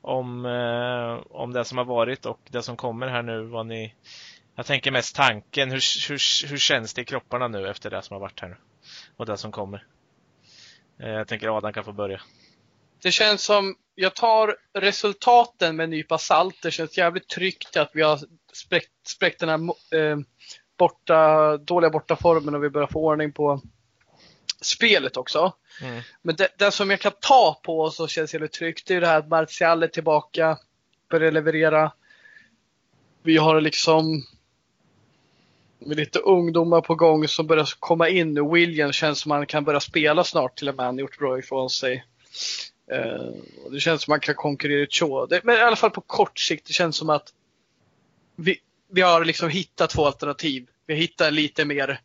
om, eh, om det som har varit och det som kommer här nu. Vad ni, jag tänker mest tanken. Hur, hur, hur känns det i kropparna nu efter det som har varit här nu? Och det som kommer. Eh, jag tänker Adam kan få börja. Det känns som, jag tar resultaten med en nypa salt. Det känns jävligt tryggt att vi har spräckt, spräckt den här eh, borta, dåliga bortaformen och vi börjar få ordning på spelet också. Mm. Men det, det, som jag kan ta på och så känns det tryggt, det är det här att Martial är tillbaka, börjar leverera. Vi har liksom lite ungdomar på gång som börjar komma in nu. William känns som han kan börja spela snart till och med. Han gjort bra ifrån sig. Uh, det känns som man kan konkurrera ut. Det, men i alla fall på kort sikt, det känns som att vi, vi har liksom hittat två alternativ. Vi har hittat lite mer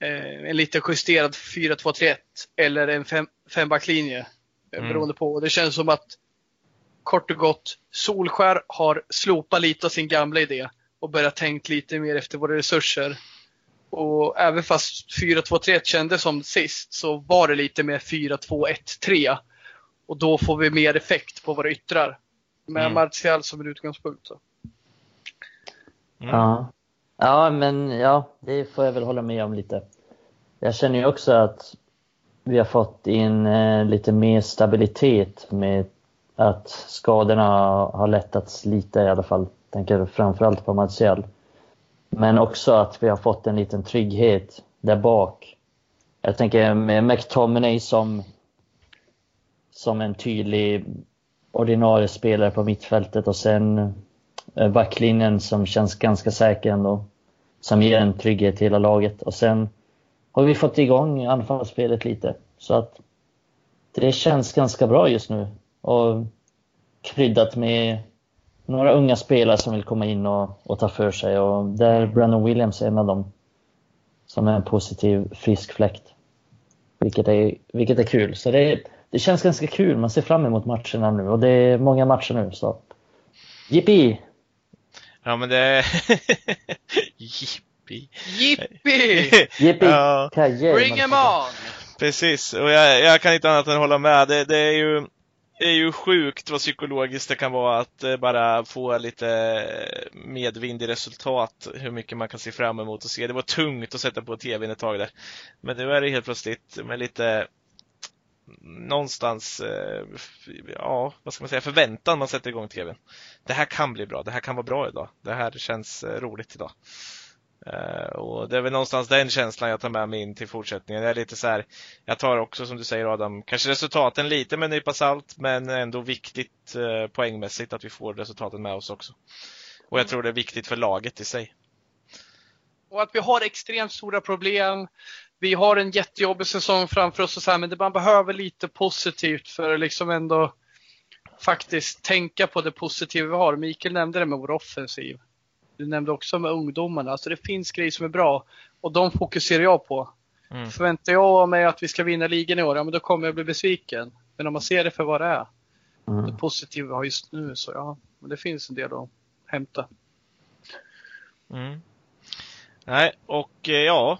eh, en lite justerad 4-2-3-1 eller en fem, fembacklinje. Eh, mm. Beroende på. Det känns som att kort och gott Solskär har slopat lite av sin gamla idé och börjat tänkt lite mer efter våra resurser. Och även fast 4-2-3-1 kändes som sist så var det lite mer 4-2-1-3. Och då får vi mer effekt på våra yttrar. Med mm. Martial som en utgångspunkt. Så. Mm. Ja. Ja, men ja, det får jag väl hålla med om lite. Jag känner ju också att vi har fått in eh, lite mer stabilitet med att skadorna har lättats lite i alla fall. Tänker framförallt på Martial. Men också att vi har fått en liten trygghet där bak. Jag tänker med McTominay som, som en tydlig ordinarie spelare på mittfältet och sen Eh, backlinjen som känns ganska säker ändå som ger en trygghet till hela laget. Och sen har vi fått igång anfallsspelet lite. Så att det känns ganska bra just nu. Och kryddat med några unga spelare som vill komma in och, och ta för sig. Och där Brandon Williams är en av dem. Som är en positiv, frisk fläkt. Vilket är, vilket är kul. Så det, det känns ganska kul. Man ser fram emot matcherna nu. Och det är många matcher nu. Så Jippi! Ja men det... Jippi! Jippi! Jippi! ja. Bring em on! Precis, och jag, jag, kan inte annat än hålla med. Det, det, är ju, det är ju sjukt vad psykologiskt det kan vara att eh, bara få lite medvind i resultat, hur mycket man kan se fram emot och se. Det var tungt att sätta på tvn ett tag där. Men nu är det helt plötsligt med lite någonstans, eh, ja, vad ska man säga, förväntan man sätter igång tvn. Det här kan bli bra, det här kan vara bra idag. Det här känns eh, roligt idag. Uh, och det är väl någonstans den känslan jag tar med mig in till fortsättningen. Det är lite så här, jag tar också som du säger Adam, kanske resultaten lite med en nypa salt, men ändå viktigt poängmässigt att vi får resultaten med oss också. Och jag mm. tror det är viktigt för laget i sig. Och att vi har extremt stora problem vi har en jättejobbig säsong framför oss och så här, men det man behöver lite positivt för att liksom ändå faktiskt tänka på det positiva vi har. Mikael nämnde det med vår offensiv. Du nämnde också med ungdomarna. Alltså det finns grejer som är bra och de fokuserar jag på. Mm. Förväntar jag mig att vi ska vinna ligan i år, ja men då kommer jag bli besviken. Men om man ser det för vad det är, mm. det positiva vi har just nu, så ja, men det finns en del att hämta. Mm. Nej, och eh, ja,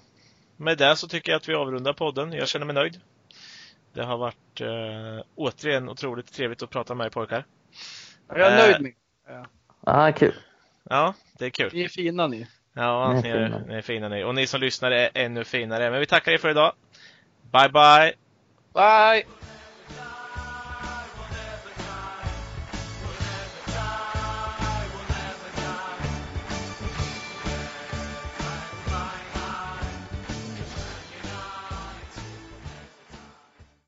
med det så tycker jag att vi avrundar podden. Jag känner mig nöjd. Det har varit äh, återigen otroligt trevligt att prata med er pojkar. Jag är nöjd med Ja, ah, kul. Ja, det är kul. Ni är fina ni. Ja, ni är, ni är fina ni. Och ni som lyssnar är ännu finare. Men vi tackar er för idag. Bye, bye! Bye!